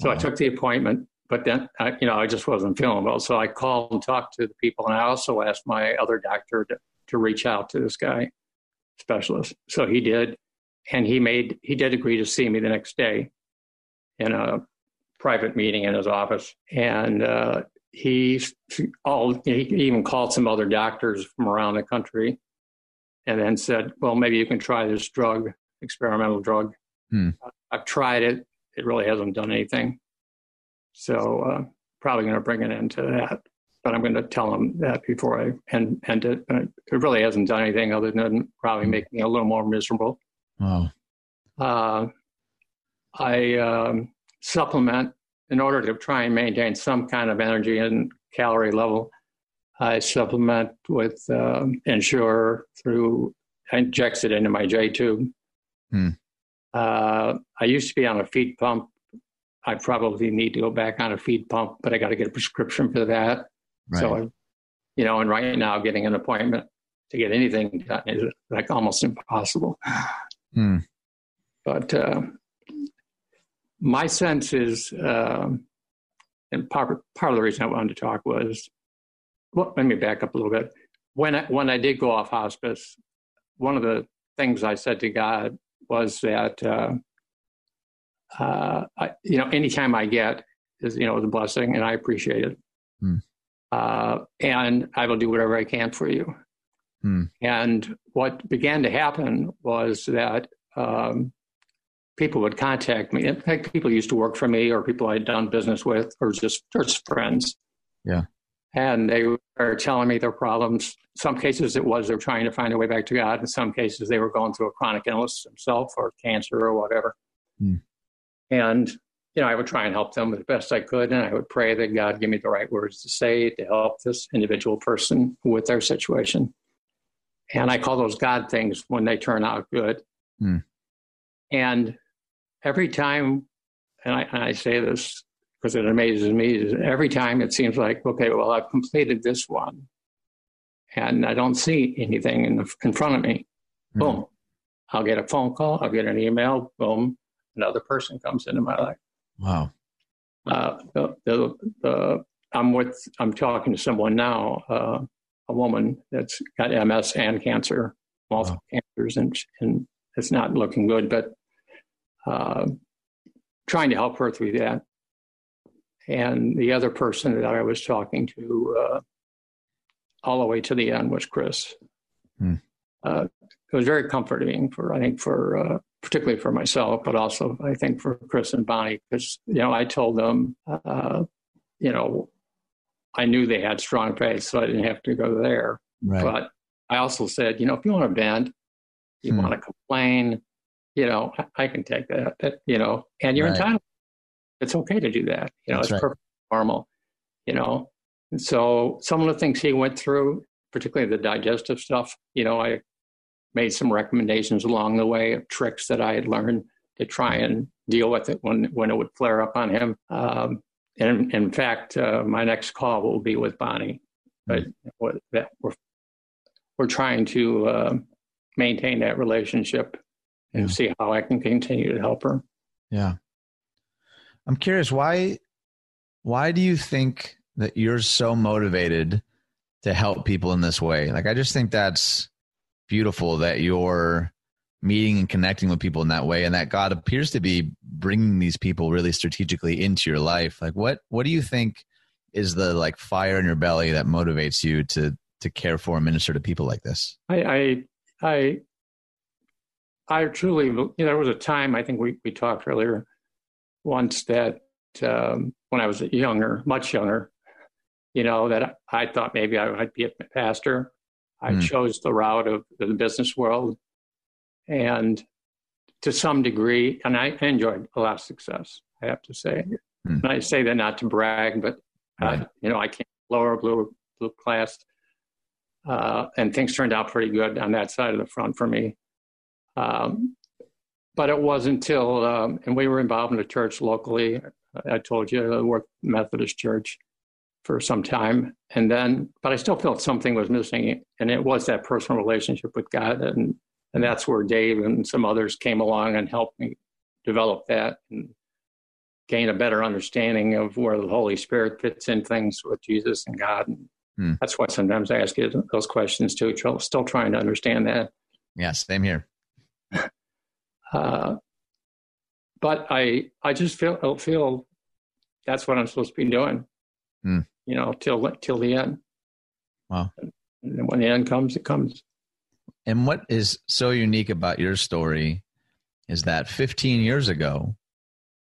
So wow. I took the appointment, but then I, you know I just wasn't feeling well. So I called and talked to the people, and I also asked my other doctor to, to reach out to this guy specialist. So he did, and he made he did agree to see me the next day in a private meeting in his office, and uh, he all he even called some other doctors from around the country, and then said, "Well, maybe you can try this drug, experimental drug." Hmm. I've tried it; it really hasn't done anything. So uh, probably going to bring it into that, but I'm going to tell him that before I end, end it. it really hasn't done anything other than probably hmm. make me a little more miserable. Wow. Uh, I um, supplement in order to try and maintain some kind of energy and calorie level. I supplement with um, Ensure through injects it into my J tube. Hmm. Uh, I used to be on a feed pump. I probably need to go back on a feed pump, but I got to get a prescription for that. Right. So, I, you know, and right now getting an appointment to get anything done is like almost impossible. Hmm. But uh, my sense is, um, and part, part of the reason I wanted to talk was, well, let me back up a little bit. When I, when I did go off hospice, one of the things I said to God was that, uh, uh, I, you know, anytime I get is, you know, is a blessing and I appreciate it. Hmm. Uh, and I will do whatever I can for you. Hmm. And what began to happen was that um, people would contact me. In fact, people used to work for me or people I'd done business with or just, just friends. Yeah. And they were telling me their problems. Some cases it was they're trying to find their way back to God. In some cases they were going through a chronic illness themselves or cancer or whatever. Mm. And, you know, I would try and help them as best I could. And I would pray that God give me the right words to say to help this individual person with their situation. And I call those God things when they turn out good. Mm. And every time, and I, and I say this because it amazes me, every time it seems like, okay, well, I've completed this one and I don't see anything in, the, in front of me. Mm-hmm. Boom. I'll get a phone call, I'll get an email, boom, another person comes into my life. Wow. Uh, the, the, the, I'm with, I'm talking to someone now, uh, a woman that's got MS and cancer, multiple wow. cancers, and, and it's not looking good, but uh, trying to help her through that. And the other person that I was talking to uh, all the way to the end was Chris. Hmm. Uh, it was very comforting for, I think, for uh, particularly for myself, but also I think for Chris and Bonnie, because, you know, I told them, uh, you know, I knew they had strong faith, so I didn't have to go there. Right. But I also said, you know, if you want to bend, you hmm. want to complain, you know, I can take that, that you know, and you're right. entitled. It's okay to do that. You know, That's it's right. perfectly normal, you know. And so some of the things he went through, particularly the digestive stuff, you know, I made some recommendations along the way of tricks that I had learned to try and deal with it when, when it would flare up on him. Um, and in fact, uh, my next call will be with Bonnie. But mm-hmm. we're, we're trying to uh, maintain that relationship and yeah. see how I can continue to help her. Yeah. I'm curious why why do you think that you're so motivated to help people in this way? Like I just think that's beautiful that you're meeting and connecting with people in that way and that God appears to be bringing these people really strategically into your life. Like what what do you think is the like fire in your belly that motivates you to to care for and minister to people like this? I I I I truly, you know, there was a time I think we, we talked earlier once that um, when I was younger, much younger, you know, that I thought maybe I might be a pastor. I mm. chose the route of the business world, and to some degree, and I enjoyed a lot of success. I have to say, mm. and I say that not to brag, but right. uh, you know, I came lower blue blue class, uh, and things turned out pretty good on that side of the front for me. Um, but it wasn't until, um, and we were involved in a church locally. I told you, I worked Methodist Church for some time. And then, but I still felt something was missing. And it was that personal relationship with God. And, and that's where Dave and some others came along and helped me develop that and gain a better understanding of where the Holy Spirit fits in things with Jesus and God. And hmm. that's why sometimes I ask you those questions too. Still trying to understand that. Yeah, same here. Uh, but I, I just feel I feel that's what I'm supposed to be doing. Hmm. You know, till till the end. Wow. And when the end comes, it comes. And what is so unique about your story is that 15 years ago,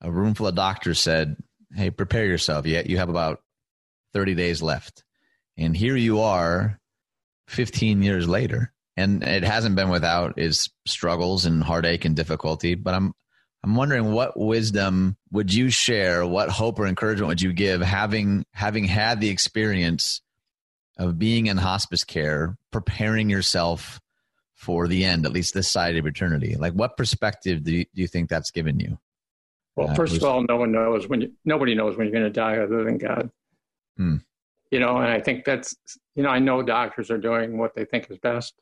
a room full of doctors said, Hey, prepare yourself. Yet you have about 30 days left. And here you are 15 years later. And it hasn't been without its struggles and heartache and difficulty. But I'm I'm wondering what wisdom would you share, what hope or encouragement would you give having having had the experience of being in hospice care, preparing yourself for the end, at least this side of eternity? Like what perspective do you, do you think that's given you? Well, uh, first of all, no one knows when you, nobody knows when you're going to die other than God. Hmm. You know, and I think that's you know I know doctors are doing what they think is best.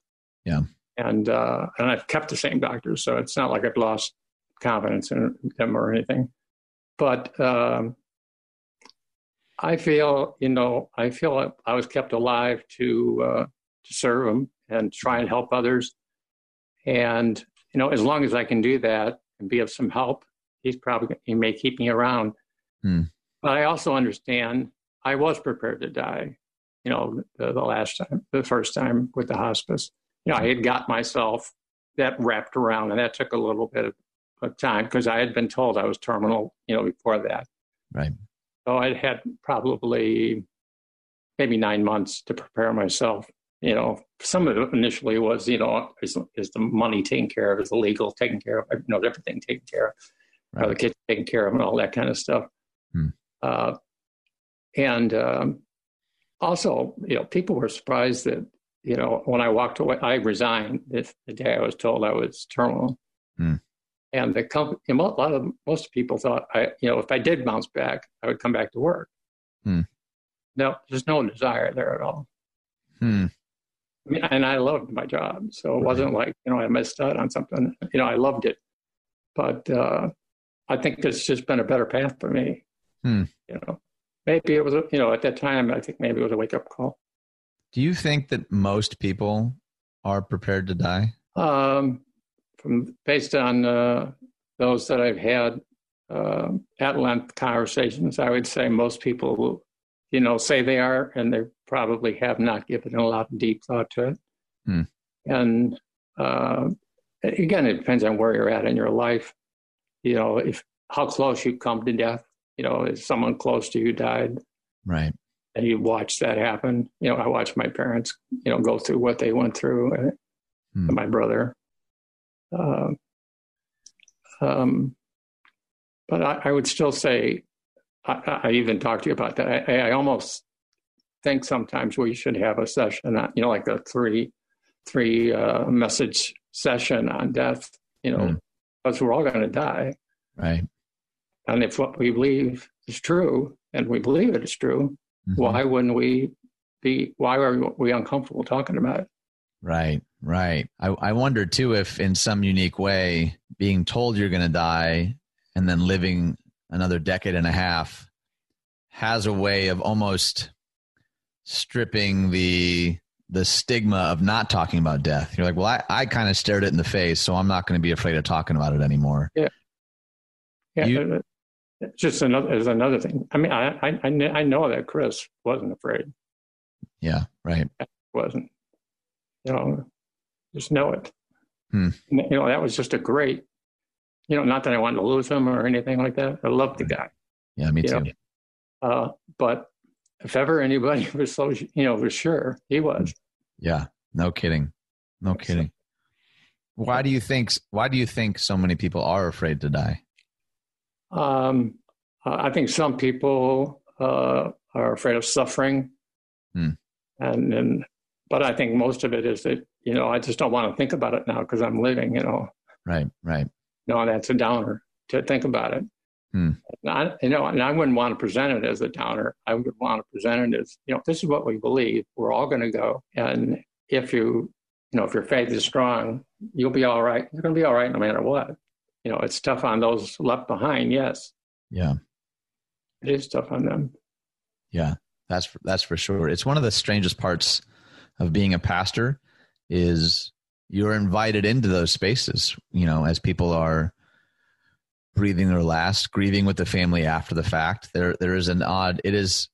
Yeah. And uh, and I've kept the same doctors, so it's not like I've lost confidence in them or anything. But um, I feel, you know, I feel I was kept alive to uh, to serve them and try and help others. And you know, as long as I can do that and be of some help, he's probably he may keep me around. Hmm. But I also understand I was prepared to die. You know, the, the, last time, the first time with the hospice, you know, I had got myself that wrapped around, and that took a little bit of, of time because I had been told I was terminal. You know, before that, right. So I had probably maybe nine months to prepare myself. You know, some of it initially was, you know, is, is the money taken care of? Is the legal taken care of? You know, everything taken care of right. or the kids taken care of and all that kind of stuff. Hmm. Uh, and um, also, you know, people were surprised that, you know, when I walked away, I resigned the, the day I was told I was terminal. Hmm. And the company, a lot of most people thought I, you know, if I did bounce back, I would come back to work. Hmm. No, there's no desire there at all. Hmm. I mean, and I loved my job, so it wasn't like you know I missed out on something. You know, I loved it, but uh, I think it's just been a better path for me. Hmm. You know, maybe it was, a, you know, at that time, I think maybe it was a wake up call. Do you think that most people are prepared to die? Um, from based on uh, those that I've had uh, at length conversations, I would say most people will, you know, say they are, and they probably have not given a lot of deep thought to it. Hmm. And uh, again, it depends on where you're at in your life you know, if how close you come to death. You know, if someone close to you died, right, and you watch that happen. You know, I watched my parents, you know, go through what they went through, and, hmm. my brother. Uh, um, but I, I, would still say, I, I, even talked to you about that. I, I, almost think sometimes we should have a session, on, you know, like a three, three uh, message session on death. You know, hmm because we're all going to die. Right. And if what we believe is true, and we believe it is true, mm-hmm. why wouldn't we be? Why are we uncomfortable talking about it? Right, right. I, I wonder too if, in some unique way, being told you're going to die and then living another decade and a half has a way of almost stripping the the stigma of not talking about death. You're like, well, I, I kind of stared it in the face, so I'm not going to be afraid of talking about it anymore. Yeah. Yeah. You, just another, is another thing. I mean, I, I, I know that Chris wasn't afraid. Yeah. Right. wasn't, you know, just know it. Hmm. You know, that was just a great, you know, not that I wanted to lose him or anything like that. I loved the guy. Yeah, me too. Uh, but if ever anybody was so you know was sure he was yeah no kidding no kidding why do you think why do you think so many people are afraid to die um, i think some people uh, are afraid of suffering hmm. and and but i think most of it is that you know i just don't want to think about it now because i'm living you know right right no that's a downer to think about it Hmm. I, you know, and I wouldn't want to present it as a downer. I would want to present it as, you know, this is what we believe. We're all going to go, and if you, you know, if your faith is strong, you'll be all right. You're going to be all right no matter what. You know, it's tough on those left behind. Yes. Yeah. It is tough on them. Yeah, that's for, that's for sure. It's one of the strangest parts of being a pastor is you're invited into those spaces. You know, as people are breathing their last, grieving with the family after the fact. There, there is an odd. It is,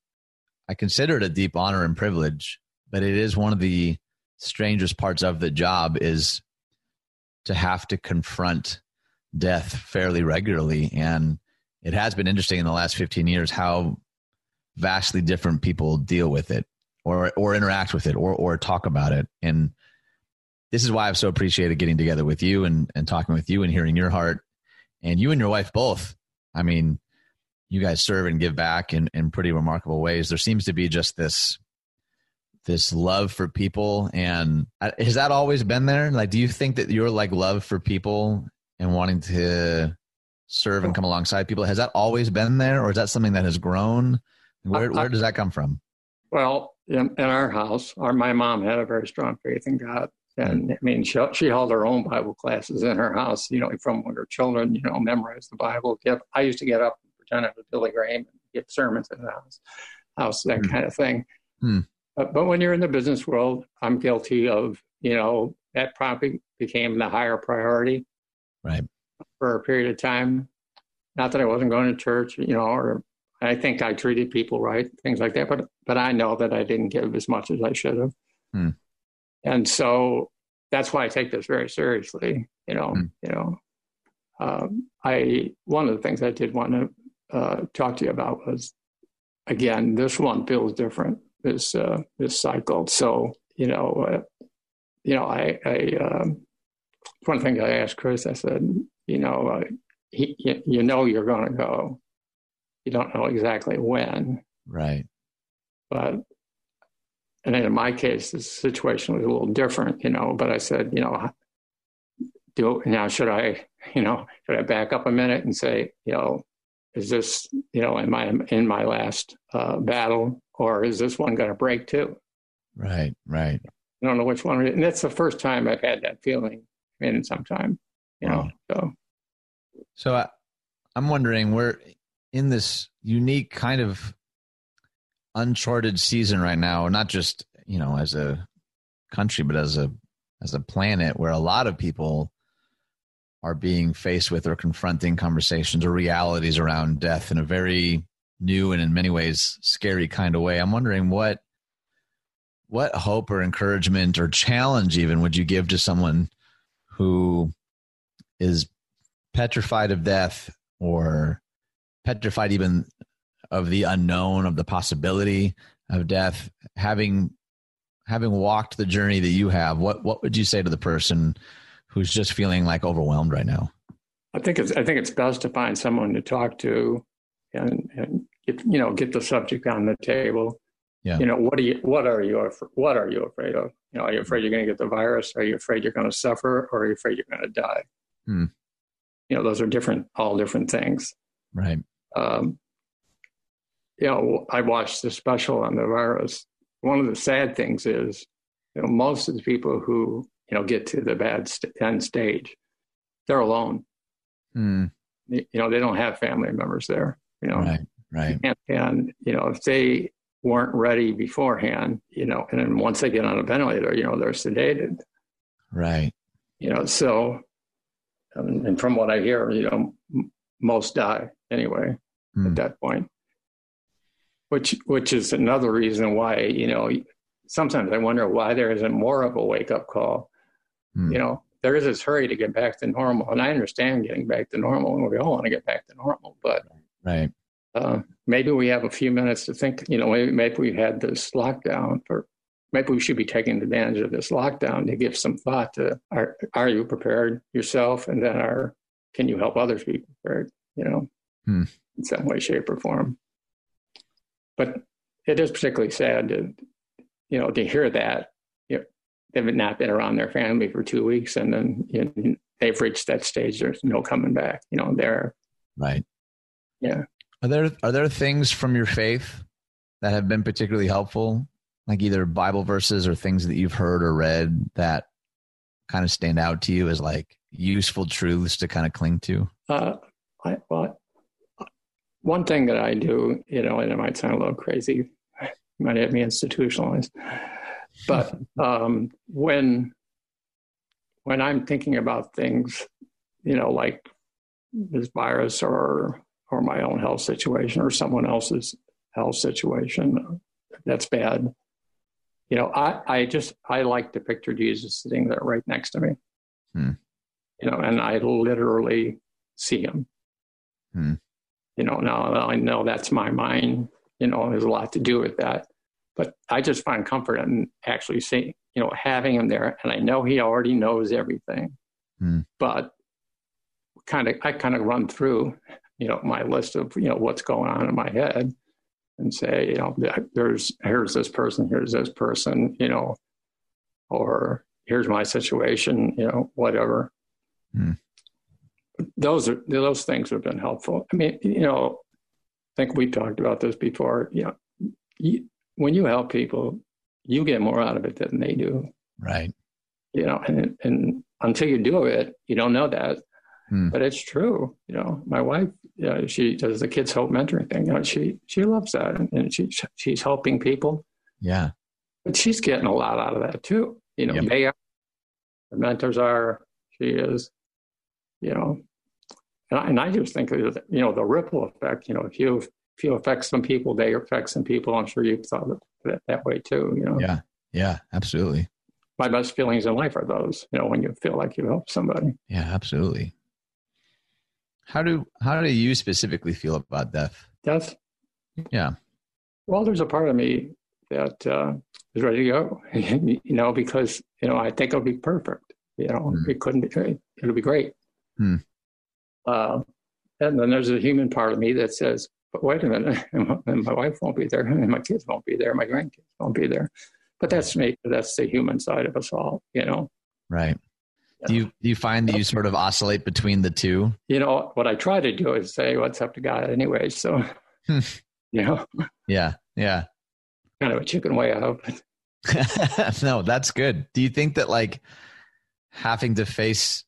I consider it a deep honor and privilege, but it is one of the strangest parts of the job is to have to confront death fairly regularly, and it has been interesting in the last 15 years how vastly different people deal with it or or interact with it or or talk about it and this is why I've so appreciated getting together with you and, and talking with you and hearing your heart and you and your wife both. I mean, you guys serve and give back in, in pretty remarkable ways. There seems to be just this this love for people and uh, has that always been there like do you think that your like love for people and wanting to serve and come alongside people has that always been there or is that something that has grown where, where does that come from well in, in our house our my mom had a very strong faith in god and I mean, she, she held her own Bible classes in her house, you know, from when her children, you know, memorized the Bible. Get, I used to get up and pretend I was Billy Graham and give sermons in the house, house that mm. kind of thing. Mm. But, but when you're in the business world, I'm guilty of, you know, that probably became the higher priority. Right. For a period of time. Not that I wasn't going to church, you know, or I think I treated people right, things like that. But but I know that I didn't give as much as I should have. Mm. And so that's why I take this very seriously. You know, mm. you know, um, I one of the things I did want to uh, talk to you about was again this one feels different this uh, this cycle. So you know, uh, you know, I, I um, one thing I asked Chris, I said, you know, uh, he, you know, you're going to go. You don't know exactly when, right? But and in my case, the situation was a little different, you know, but I said, you know, do now should I, you know, should I back up a minute and say, you know, is this, you know, am I in my last uh, battle or is this one going to break too? Right, right. I don't know which one. And that's the first time I've had that feeling in some time, you know, so. So I, I'm wondering, we're in this unique kind of uncharted season right now, not just you know as a country, but as a as a planet, where a lot of people are being faced with or confronting conversations or realities around death in a very new and in many ways scary kind of way. I'm wondering what what hope or encouragement or challenge even would you give to someone who is petrified of death or petrified even of the unknown of the possibility of death having having walked the journey that you have what what would you say to the person who's just feeling like overwhelmed right now? I think it's i think it's best to find someone to talk to and and get you know get the subject on the table yeah. you know what are you what are you what are you afraid of you know are you afraid you're going to get the virus are you afraid you're going to suffer or are you afraid you're going to die hmm. you know those are different all different things right um, you know, I watched the special on the virus. One of the sad things is, you know, most of the people who, you know, get to the bad st- end stage, they're alone. Mm. You know, they don't have family members there, you know. Right, right. And, and, you know, if they weren't ready beforehand, you know, and then once they get on a ventilator, you know, they're sedated. Right. You know, so, um, and from what I hear, you know, most die anyway mm. at that point which which is another reason why you know sometimes I wonder why there isn't more of a wake up call. Mm. You know, there is this hurry to get back to normal, and I understand getting back to normal, and we all want to get back to normal. But right, uh, maybe we have a few minutes to think. You know, maybe, maybe we had this lockdown, or maybe we should be taking advantage of this lockdown to give some thought to: Are are you prepared yourself, and then are can you help others be prepared? You know, mm. in some way, shape, or form. But it is particularly sad to, you know, to hear that you know, they've not been around their family for two weeks, and then you know, they've reached that stage. There's no coming back. You know, they're right. Yeah. Are there are there things from your faith that have been particularly helpful, like either Bible verses or things that you've heard or read that kind of stand out to you as like useful truths to kind of cling to? Uh, I, well, one thing that I do, you know, and it might sound a little crazy, might have me institutionalized, but um, when when I'm thinking about things, you know, like this virus or or my own health situation or someone else's health situation that's bad, you know, I I just I like to picture Jesus sitting there right next to me, Hmm. you know, and I literally see him. Hmm. You know, now I know that's my mind. You know, there's a lot to do with that, but I just find comfort in actually seeing, you know, having him there, and I know he already knows everything. Hmm. But kind of, I kind of run through, you know, my list of you know what's going on in my head, and say, you know, there's here's this person, here's this person, you know, or here's my situation, you know, whatever. Hmm. Those are those things have been helpful. I mean, you know, I think we talked about this before. You know, you, when you help people, you get more out of it than they do. Right. You know, and and until you do it, you don't know that. Hmm. But it's true. You know, my wife, you know, she does the Kids Hope mentoring thing. You know, she she loves that, and she she's helping people. Yeah. But she's getting a lot out of that too. You know, Yep. they are, the mentors are, she is, you know, and I, and I just think of you know the ripple effect. You know, if you if you affect some people, they affect some people. I'm sure you've thought of it that way too. You know, Yeah. Yeah. Absolutely. my best feelings in life are those. You know, when you feel like you helped somebody. Yeah. Absolutely. How do how do you specifically feel about death? That's Yeah. well, there's a part of me that uh, is ready to go. you know, because you know I think it'll be perfect. You know, Hmm. it couldn't be. It'll be great. Hmm. Uh, and then there's a human part of me that says, "But wait a minute, and my wife won't be there, and my kids won't be there, my grandkids won't be there." But that's me. That's the human side of us all. You know. Right. Do you do you find that you sort of oscillate between the two? You know what I try to do is say what's up to God anyway. So, Hmm. you know, Yeah. Yeah. kind of a chicken way out. No, that's good. Do you think that like having to face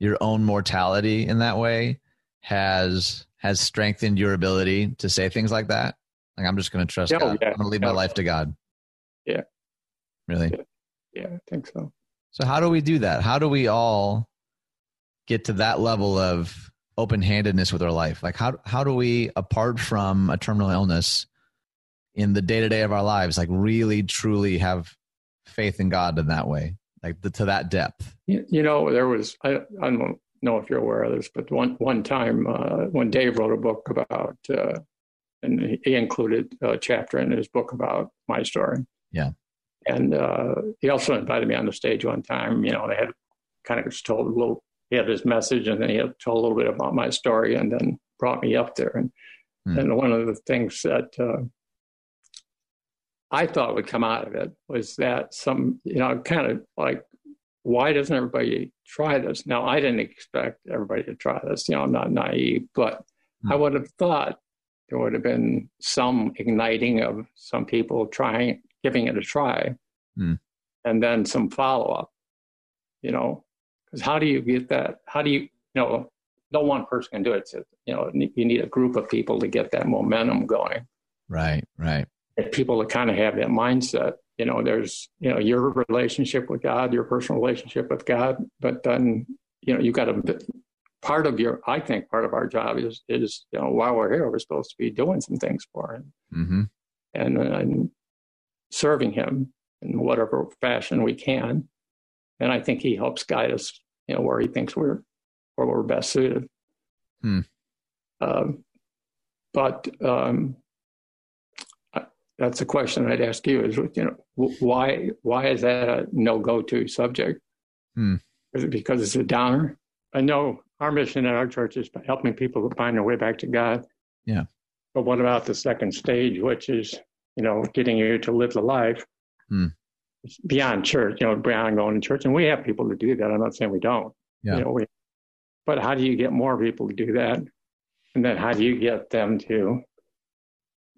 your own mortality in that way has has strengthened your ability to say things like that? Like I'm just going to trust Oh, God. yeah. I'm going to leave my life to God. Yeah. Really? yeah, I think so. So how do we do that? How do we all get to that level of open-handedness with our life? Like how how do we apart from a terminal illness in the day-to-day of our lives like really truly have faith in God in that way? Like the, to that depth. You, you know, there was I, I don't know if you're aware of this, but one one time uh, when Dave wrote a book about, uh, and he- he included a chapter in his book about my story. Yeah. And uh, he also invited me on the stage one time. You know, they had kind of just told a little. He had his message, and then he had told a little bit about my story, and then brought me up there. And Hmm. and one of the things that uh, I thought would come out of it was that some, you know, kind of like why doesn't everybody try this? Now, I didn't expect everybody to try this. You know, I'm not naive, but Hmm. I would have thought there would have been some igniting of some people trying, giving it a try, Hmm. and then some follow up. You know, because how do you get that? How do you, you know, no one person can do it. So, you know, you need a group of people to get that momentum going Right, right. And people to kind of have that mindset. You know, there's, you know, your relationship with God, your personal relationship with God, but then, you know, you got to, part of your, I think part of our job is, is, you know, while we're here, we're supposed to be doing some things for Him hmm and, and serving Him in whatever fashion we can. And I think He helps guide us, you know, where He thinks we're, where we're best suited. Hmm. Um, but, um, that's a question I'd ask you is, you know, why, why is that a no go to subject? Hmm. Is it because it's a downer? I know our mission at our church is helping people find their way back to God. Yeah. But what about the second stage, which is, you know, getting you to live the life. It's beyond church, you know, beyond going to church? And we have people to do that. I'm not saying we don't. Yeah. You know, we, but how do you get more people to do that? and then how do you get them to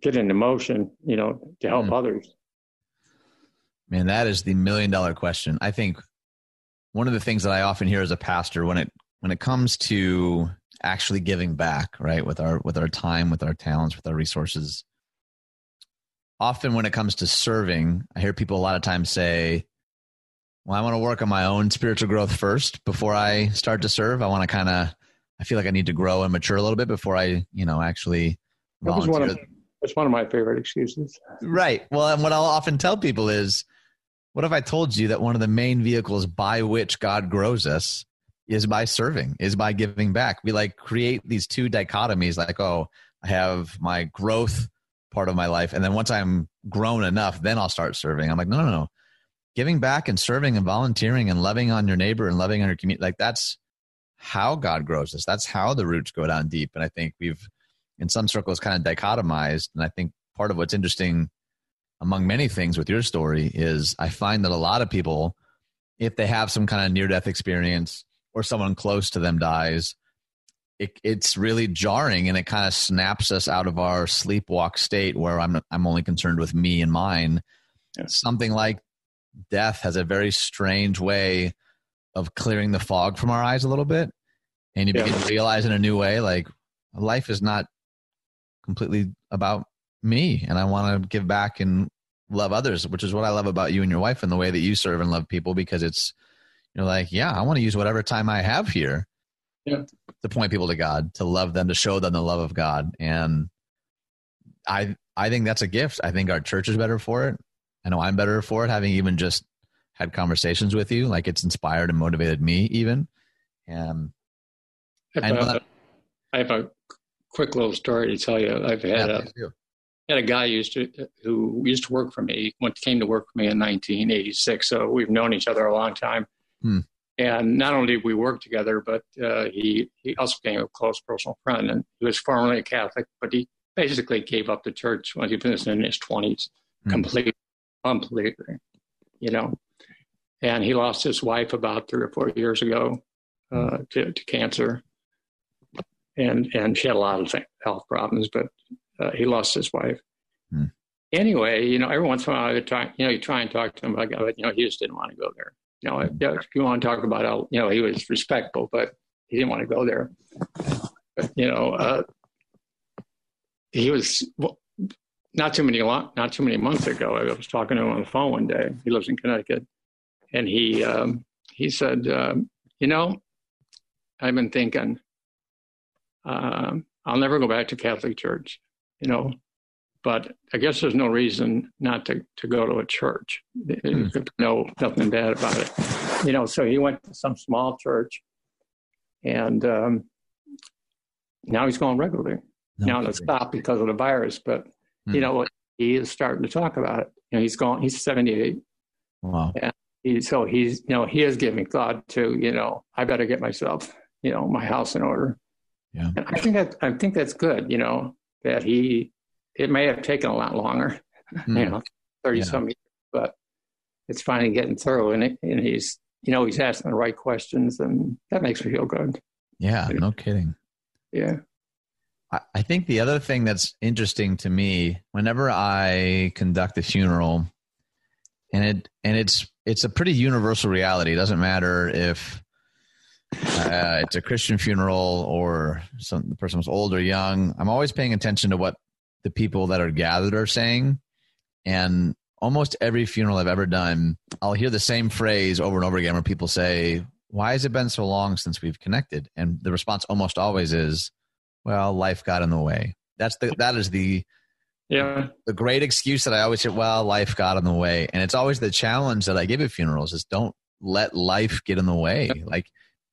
get into motion, you know, to help mm. others? Man, that is the million dollar question. I think one of the things that I often hear as a pastor when it when it comes to actually giving back, right, with our with our time, with our talents, with our resources, often when it comes to serving, I hear people a lot of times say, "Well, I want to work on my own spiritual growth first before I start to serve. I want to kind of I feel like I need to grow and mature a little bit before I, you know, actually volunteer." That was one of, that's one of my favorite excuses. Right. Well, and what I'll often tell people is, what if I told you that one of the main vehicles by which God grows us is by serving, is by giving back? We like create these two dichotomies like, oh, I have my growth part of my life. And then once I'm grown enough, then I'll start serving. I'm like, no, no, no. Giving back and serving and volunteering and loving on your neighbor and loving on your community, like that's how God grows us. That's how the roots go down deep. And I think we've, in some circles, kind of dichotomized. And I think part of what's interesting among many things with your story is I find that a lot of people, if they have some kind of near death experience or someone close to them dies, it, it's really jarring and it kind of snaps us out of our sleepwalk state where I'm I'm only concerned with me and mine. Yeah. Something like death has a very strange way of clearing the fog from our eyes a little bit, and you yeah. begin to realize in a new way like life is not completely about me, and I want to give back and love others, which is what I love about you and your wife and the way that you serve and love people because it's you're like, yeah, I want to use whatever time I have here yeah. to point people to God, to love them, to show them the love of God. And I I think that's a gift. I think our church is better for it. I know I'm better for it, having even just had conversations with you. Like it's inspired and motivated me even. And I have, a, I have a quick little story to tell you. I've had yeah, a had a guy used to who used to work for me. Went came to work for me in 1986. So we've known each other a long time. Hmm. And not only did we work together, but uh, he, he also became a close personal friend. And he was formerly a Catholic, but he basically gave up the church when he was in his 20s, mm. completely, completely, you know. And he lost his wife about three or four years ago uh, to, to, cancer. And, and she had a lot of health problems, but uh, he lost his wife. Mm. Anyway, you know, every once in a while, I try, you know, you try and talk to him about God, but, you know, he just didn't want to go there you know, if you want to talk about how, you know, he was respectful, but he didn't want to go there. You know, uh, he was well, not too many not too many months ago. I was talking to him on the phone one day. He lives in Connecticut, and he um, he said, uh, "You know, I've been thinking. Uh, I'll never go back to Catholic Church. You know, but I guess there's no reason not to, to go to a church. Mm. No, nothing bad about it. You know, so he went to some small church and um, now he's going regularly. No, now it's stopped because of the virus, but mm. you know, what? he is starting to talk about it. You know, he's going, he's 78. Wow. And he, so he's, you know, he is giving thought to, you know, I better get myself, you know, my house in order. Yeah. And I think that, I think that's good, you know, that he, it may have taken a lot longer, mm. you hmm. know, 30 yeah. some years, but it's finally getting through. And, it, and he's, you know, he's asking the right questions and that makes me feel good. Yeah, no kidding. Yeah. I think the other thing that's interesting to me, whenever I conduct a funeral, and it and it's it's a pretty universal reality. It doesn't matter if uh, it's a Christian funeral or some the person was old or young. I'm always paying attention to what the people that are gathered are saying. And almost every funeral I've ever done, I'll hear the same phrase over and over again where people say, Why has it been so long since we've connected? And the response almost always is, Well, life got in the way. That's the that is the yeah the great excuse that I always say, Well, life got in the way. And it's always the challenge that I give at funerals is don't let life get in the way. Like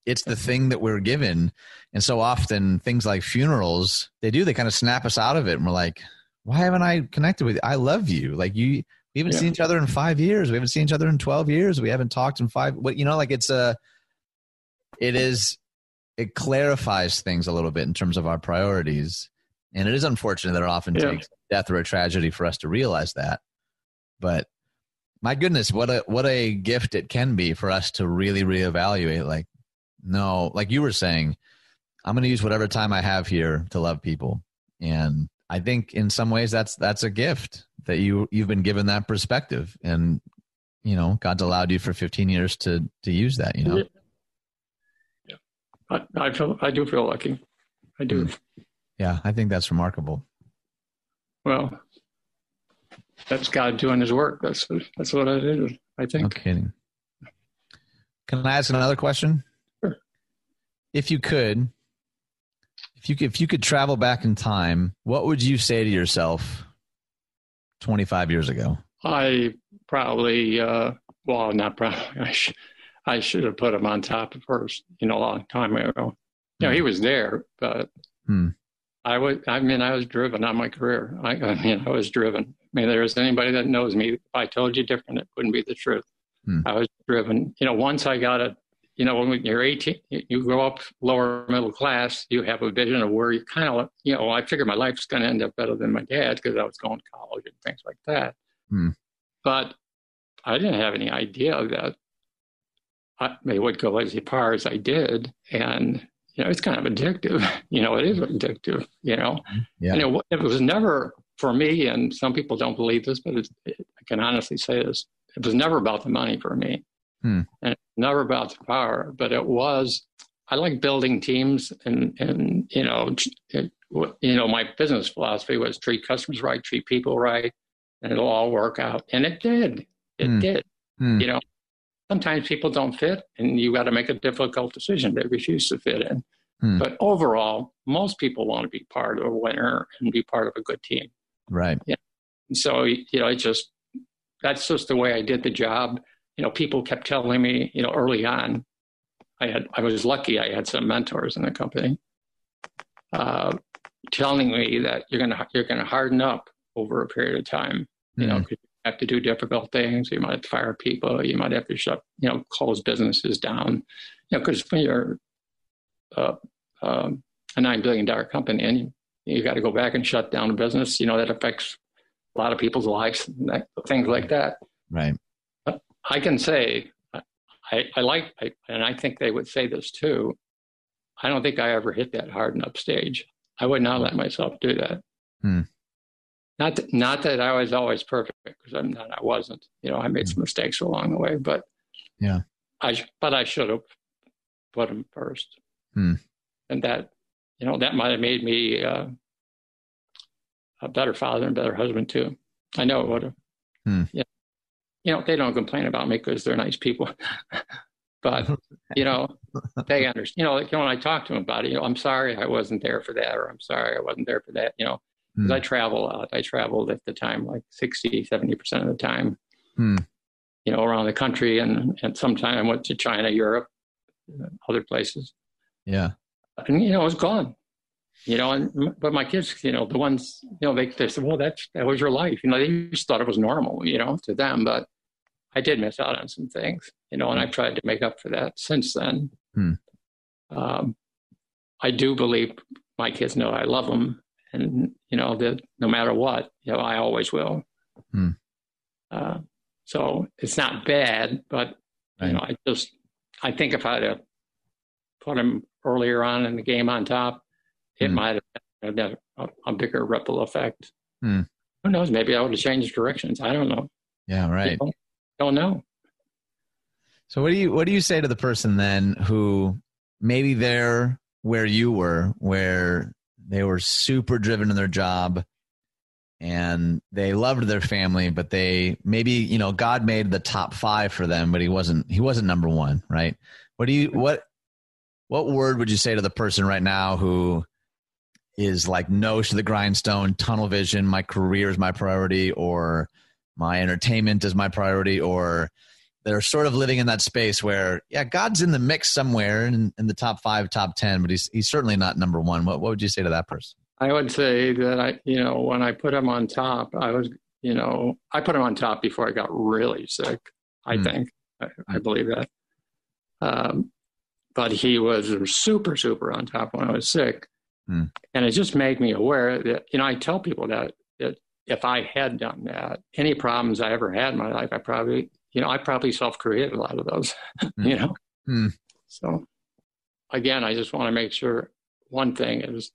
it's the thing that we're given. And so often things like funerals, they do, they kind of snap us out of it. And we're like, why haven't I connected with you? I love you. Like you, we haven't yeah. seen each other in five years. We haven't seen each other in 12 years. We haven't talked in five, what, you know, like it's a, it is, it clarifies things a little bit in terms of our priorities. And it is unfortunate that it often yeah. takes death or a tragedy for us to realize that. But my goodness, what a, what a gift it can be for us to really reevaluate like, no, like you were saying, I'm going to use whatever time I have here to love people. And I think in some ways that's that's a gift that you you've been given that perspective and you know God's allowed you for 15 years to to use that, you know. Yeah. I, I feel I do feel lucky. I do. Mm. Yeah, I think that's remarkable. Well, that's God doing His work. That's that's what I did. I think. No kidding. Can I ask another question? If you could, if you could, if you could travel back in time, what would you say to yourself 25 years ago? I probably, uh, well, not probably. I, sh- I should have put him on top first, you know, a long time ago. You know, he was there, but hmm. I was, I mean, I was driven on my career. I, I mean, I was driven. I mean, there's anybody that knows me. If I told you different, it wouldn't be the truth. Hmm. I was driven. You know, once I got a, you know, when you're 18, you grow up lower middle class, you have a vision of where you kind of, you know, I figured my life's going to end up better than my dad because I was going to college and things like that. Hmm. But I didn't have any idea that I, they would go as far as I did. And, you know, it's kind of addictive. You know, it is addictive, you know. Yeah. And it, it was never for me, and some people don't believe this, but I can honestly say this it was never about the money for me. Hmm. And never about the power, but it was, I like building teams and, and, you know, it, you know, my business philosophy was treat customers right, treat people right, and it'll all work out. And it did. It Hmm. did. Hmm. You know, sometimes people don't fit and you got to make a difficult decision. They refuse to fit in. Hmm. But overall, most people want to be part of a winner and be part of a good team. Right. And so, you know, it just, that's just the way I did the job. You know, people kept telling me, you know, early on, I had, I was lucky I had some mentors in the company, uh, telling me that you're going to, you're to harden up over a period of time. You know, Hmm. you have to do difficult things. You might have to fire people. You might have to shut, you know, close businesses down. You know, because when you're uh, um, a nine billion dollar company and you, you got to go back and shut down a business, you know, that affects a lot of people's lives, and that, things like that. Right. I can say, I, I like, I, and I think they would say this too. I don't think I ever hit that harden up stage. I would not let myself do that. Hmm. Not, that, not that I was always perfect because I'm not. I wasn't. You know, I made some mistakes along the way, but Yeah. I but I should have put them first, Hmm. and that you know that might have made me uh, a better father and better husband too. I know it would have. Hmm. Yeah. You know, they don't complain about me because they're nice people. but, you know, they understand, you know, like, you know, when I talk to them about it, you know, I'm sorry I wasn't there for that, or I'm sorry I wasn't there for that, you know, because Hmm. I travel out. I traveled at the time like 60, 70% of the time, Hmm. you know, around the country. And, and sometime I went to China, Europe, other places. Yeah. And, you know, it was gone. You know, and but my kids, you know, the ones, you know, they they said, "Well, that's that was your life." You know, they just thought it was normal, you know, to them. But I did miss out on some things, you know, and I've tried to make up for that since then. Hmm. Um, I do believe my kids know I love them, and you know that no matter what, you know, I always will. Hmm. Uh, so it's not bad, but Right. you know, I just I think if I'd have put them earlier on in the game on top, it Hmm. might have had a, a bigger ripple effect. Hmm. Who knows? Maybe I would have changed directions. I don't know. Yeah. Right. Don't, don't know. So what do you what do you say to the person then who maybe they're where you were, where they were super driven in their job and they loved their family, but they maybe, you know, God made the top five for them, but he wasn't he wasn't number one, right? What do you what what word would you say to the person right now who is like nose to the grindstone, tunnel vision, my career is my priority, or my entertainment is my priority, or they're sort of living in that space where, yeah, God's in the mix somewhere in, in the top five, top 10, but he's, he's certainly not number one. What, what would you say to that person? I would say that I, you know, when I put him on top, I was, you know, I put him on top before I got really sick. I Hmm. think I, I believe that. Um, but he was super, super on top when I was sick, Hmm. and it just made me aware that, you know, I tell people that if I had done that, any problems I ever had in my life, I probably, you know, I probably self-created a lot of those, you know. Hmm. So, again, I just want to make sure one thing is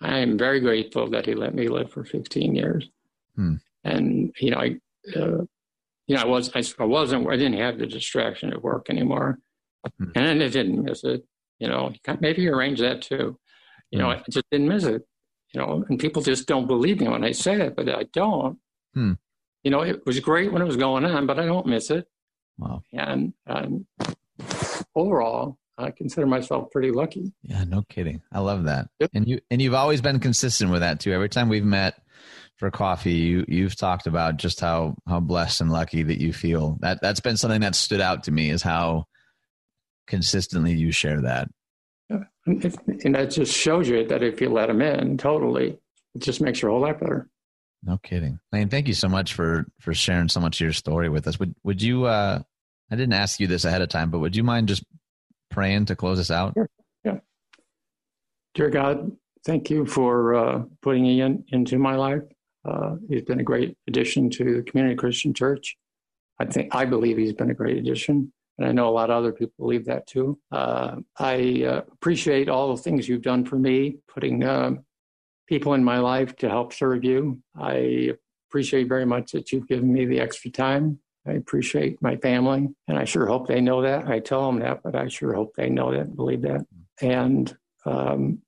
I am very grateful that he let me live for 15 years. Hmm. And, you know, I, uh, you know, I was, I, I, wasn't, I didn't have the distraction at work anymore. Hmm. And I didn't miss it. You know, maybe arrange that too. You know, hmm. I just didn't miss it. You know, and people just don't believe me when I say it, but I don't. Hmm. You know, it was great when it was going on, but I don't miss it. Wow. And um, overall, I consider myself pretty lucky. Yeah, no kidding. I love that. Yep. And you and you've always been consistent with that too. Every time we've met for coffee, you you've talked about just how how blessed and lucky that you feel. That that's been something that stood out to me is how consistently you share that. Yeah. And, if, and that just shows you that if you let them in totally, it just makes your whole life better. No kidding. Lane, thank you so much for for sharing so much of your story with us. Would would you uh I didn't ask you this ahead of time, but would you mind just praying to close us out? Sure. Yeah. Dear God, thank you for uh, putting Ian into my life. Uh, he's been a great addition to the Community Christian Church. I think I believe he's been a great addition, and I know a lot of other people believe that too. Uh, I uh, appreciate all the things you've done for me, putting uh, people in my life to help serve you. I appreciate very much that you've given me the extra time I appreciate my family, and I sure hope they know that. I tell them that, but I sure hope they know that and believe that. And um,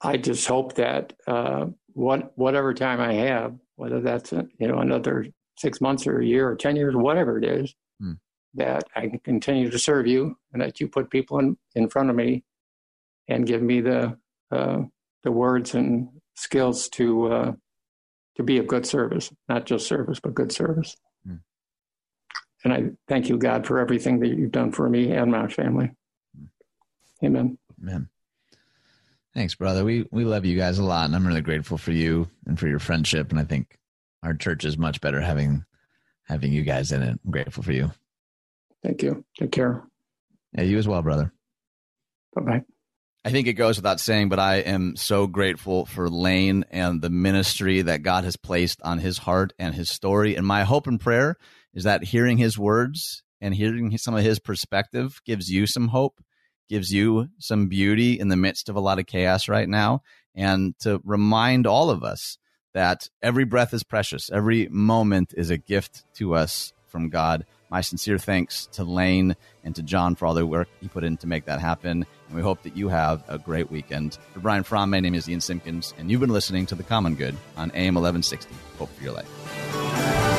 I just hope that uh, what whatever time I have, whether that's uh, you know another six months or a year or ten years, whatever it is, hmm. That I can continue to serve you, and that you put people in, in front of me and give me the uh, the words and skills to uh, to be of good service, not just service, but good service. And I thank you, God, for everything that you've done for me and my family. Amen. Amen. Thanks, brother. We we love you guys a lot, and I'm really grateful for you and for your friendship. And I think our church is much better having having you guys in it. I'm grateful for you. Thank you. Take care. Yeah, you as well, brother. Bye bye. I think it goes without saying, but I am so grateful for Lane and the ministry that God has placed on his heart and his story. And my hope and prayer is that hearing his words and hearing some of his perspective gives you some hope, gives you some beauty in the midst of a lot of chaos right now, and to remind all of us that every breath is precious, every moment is a gift to us from God. My sincere thanks to Lane and to John for all the work he put in to make that happen. And we hope that you have a great weekend. For Brian Fromm, my name is Ian Simpkins, and you've been listening to The Common Good on AM 1160. Hope for your life.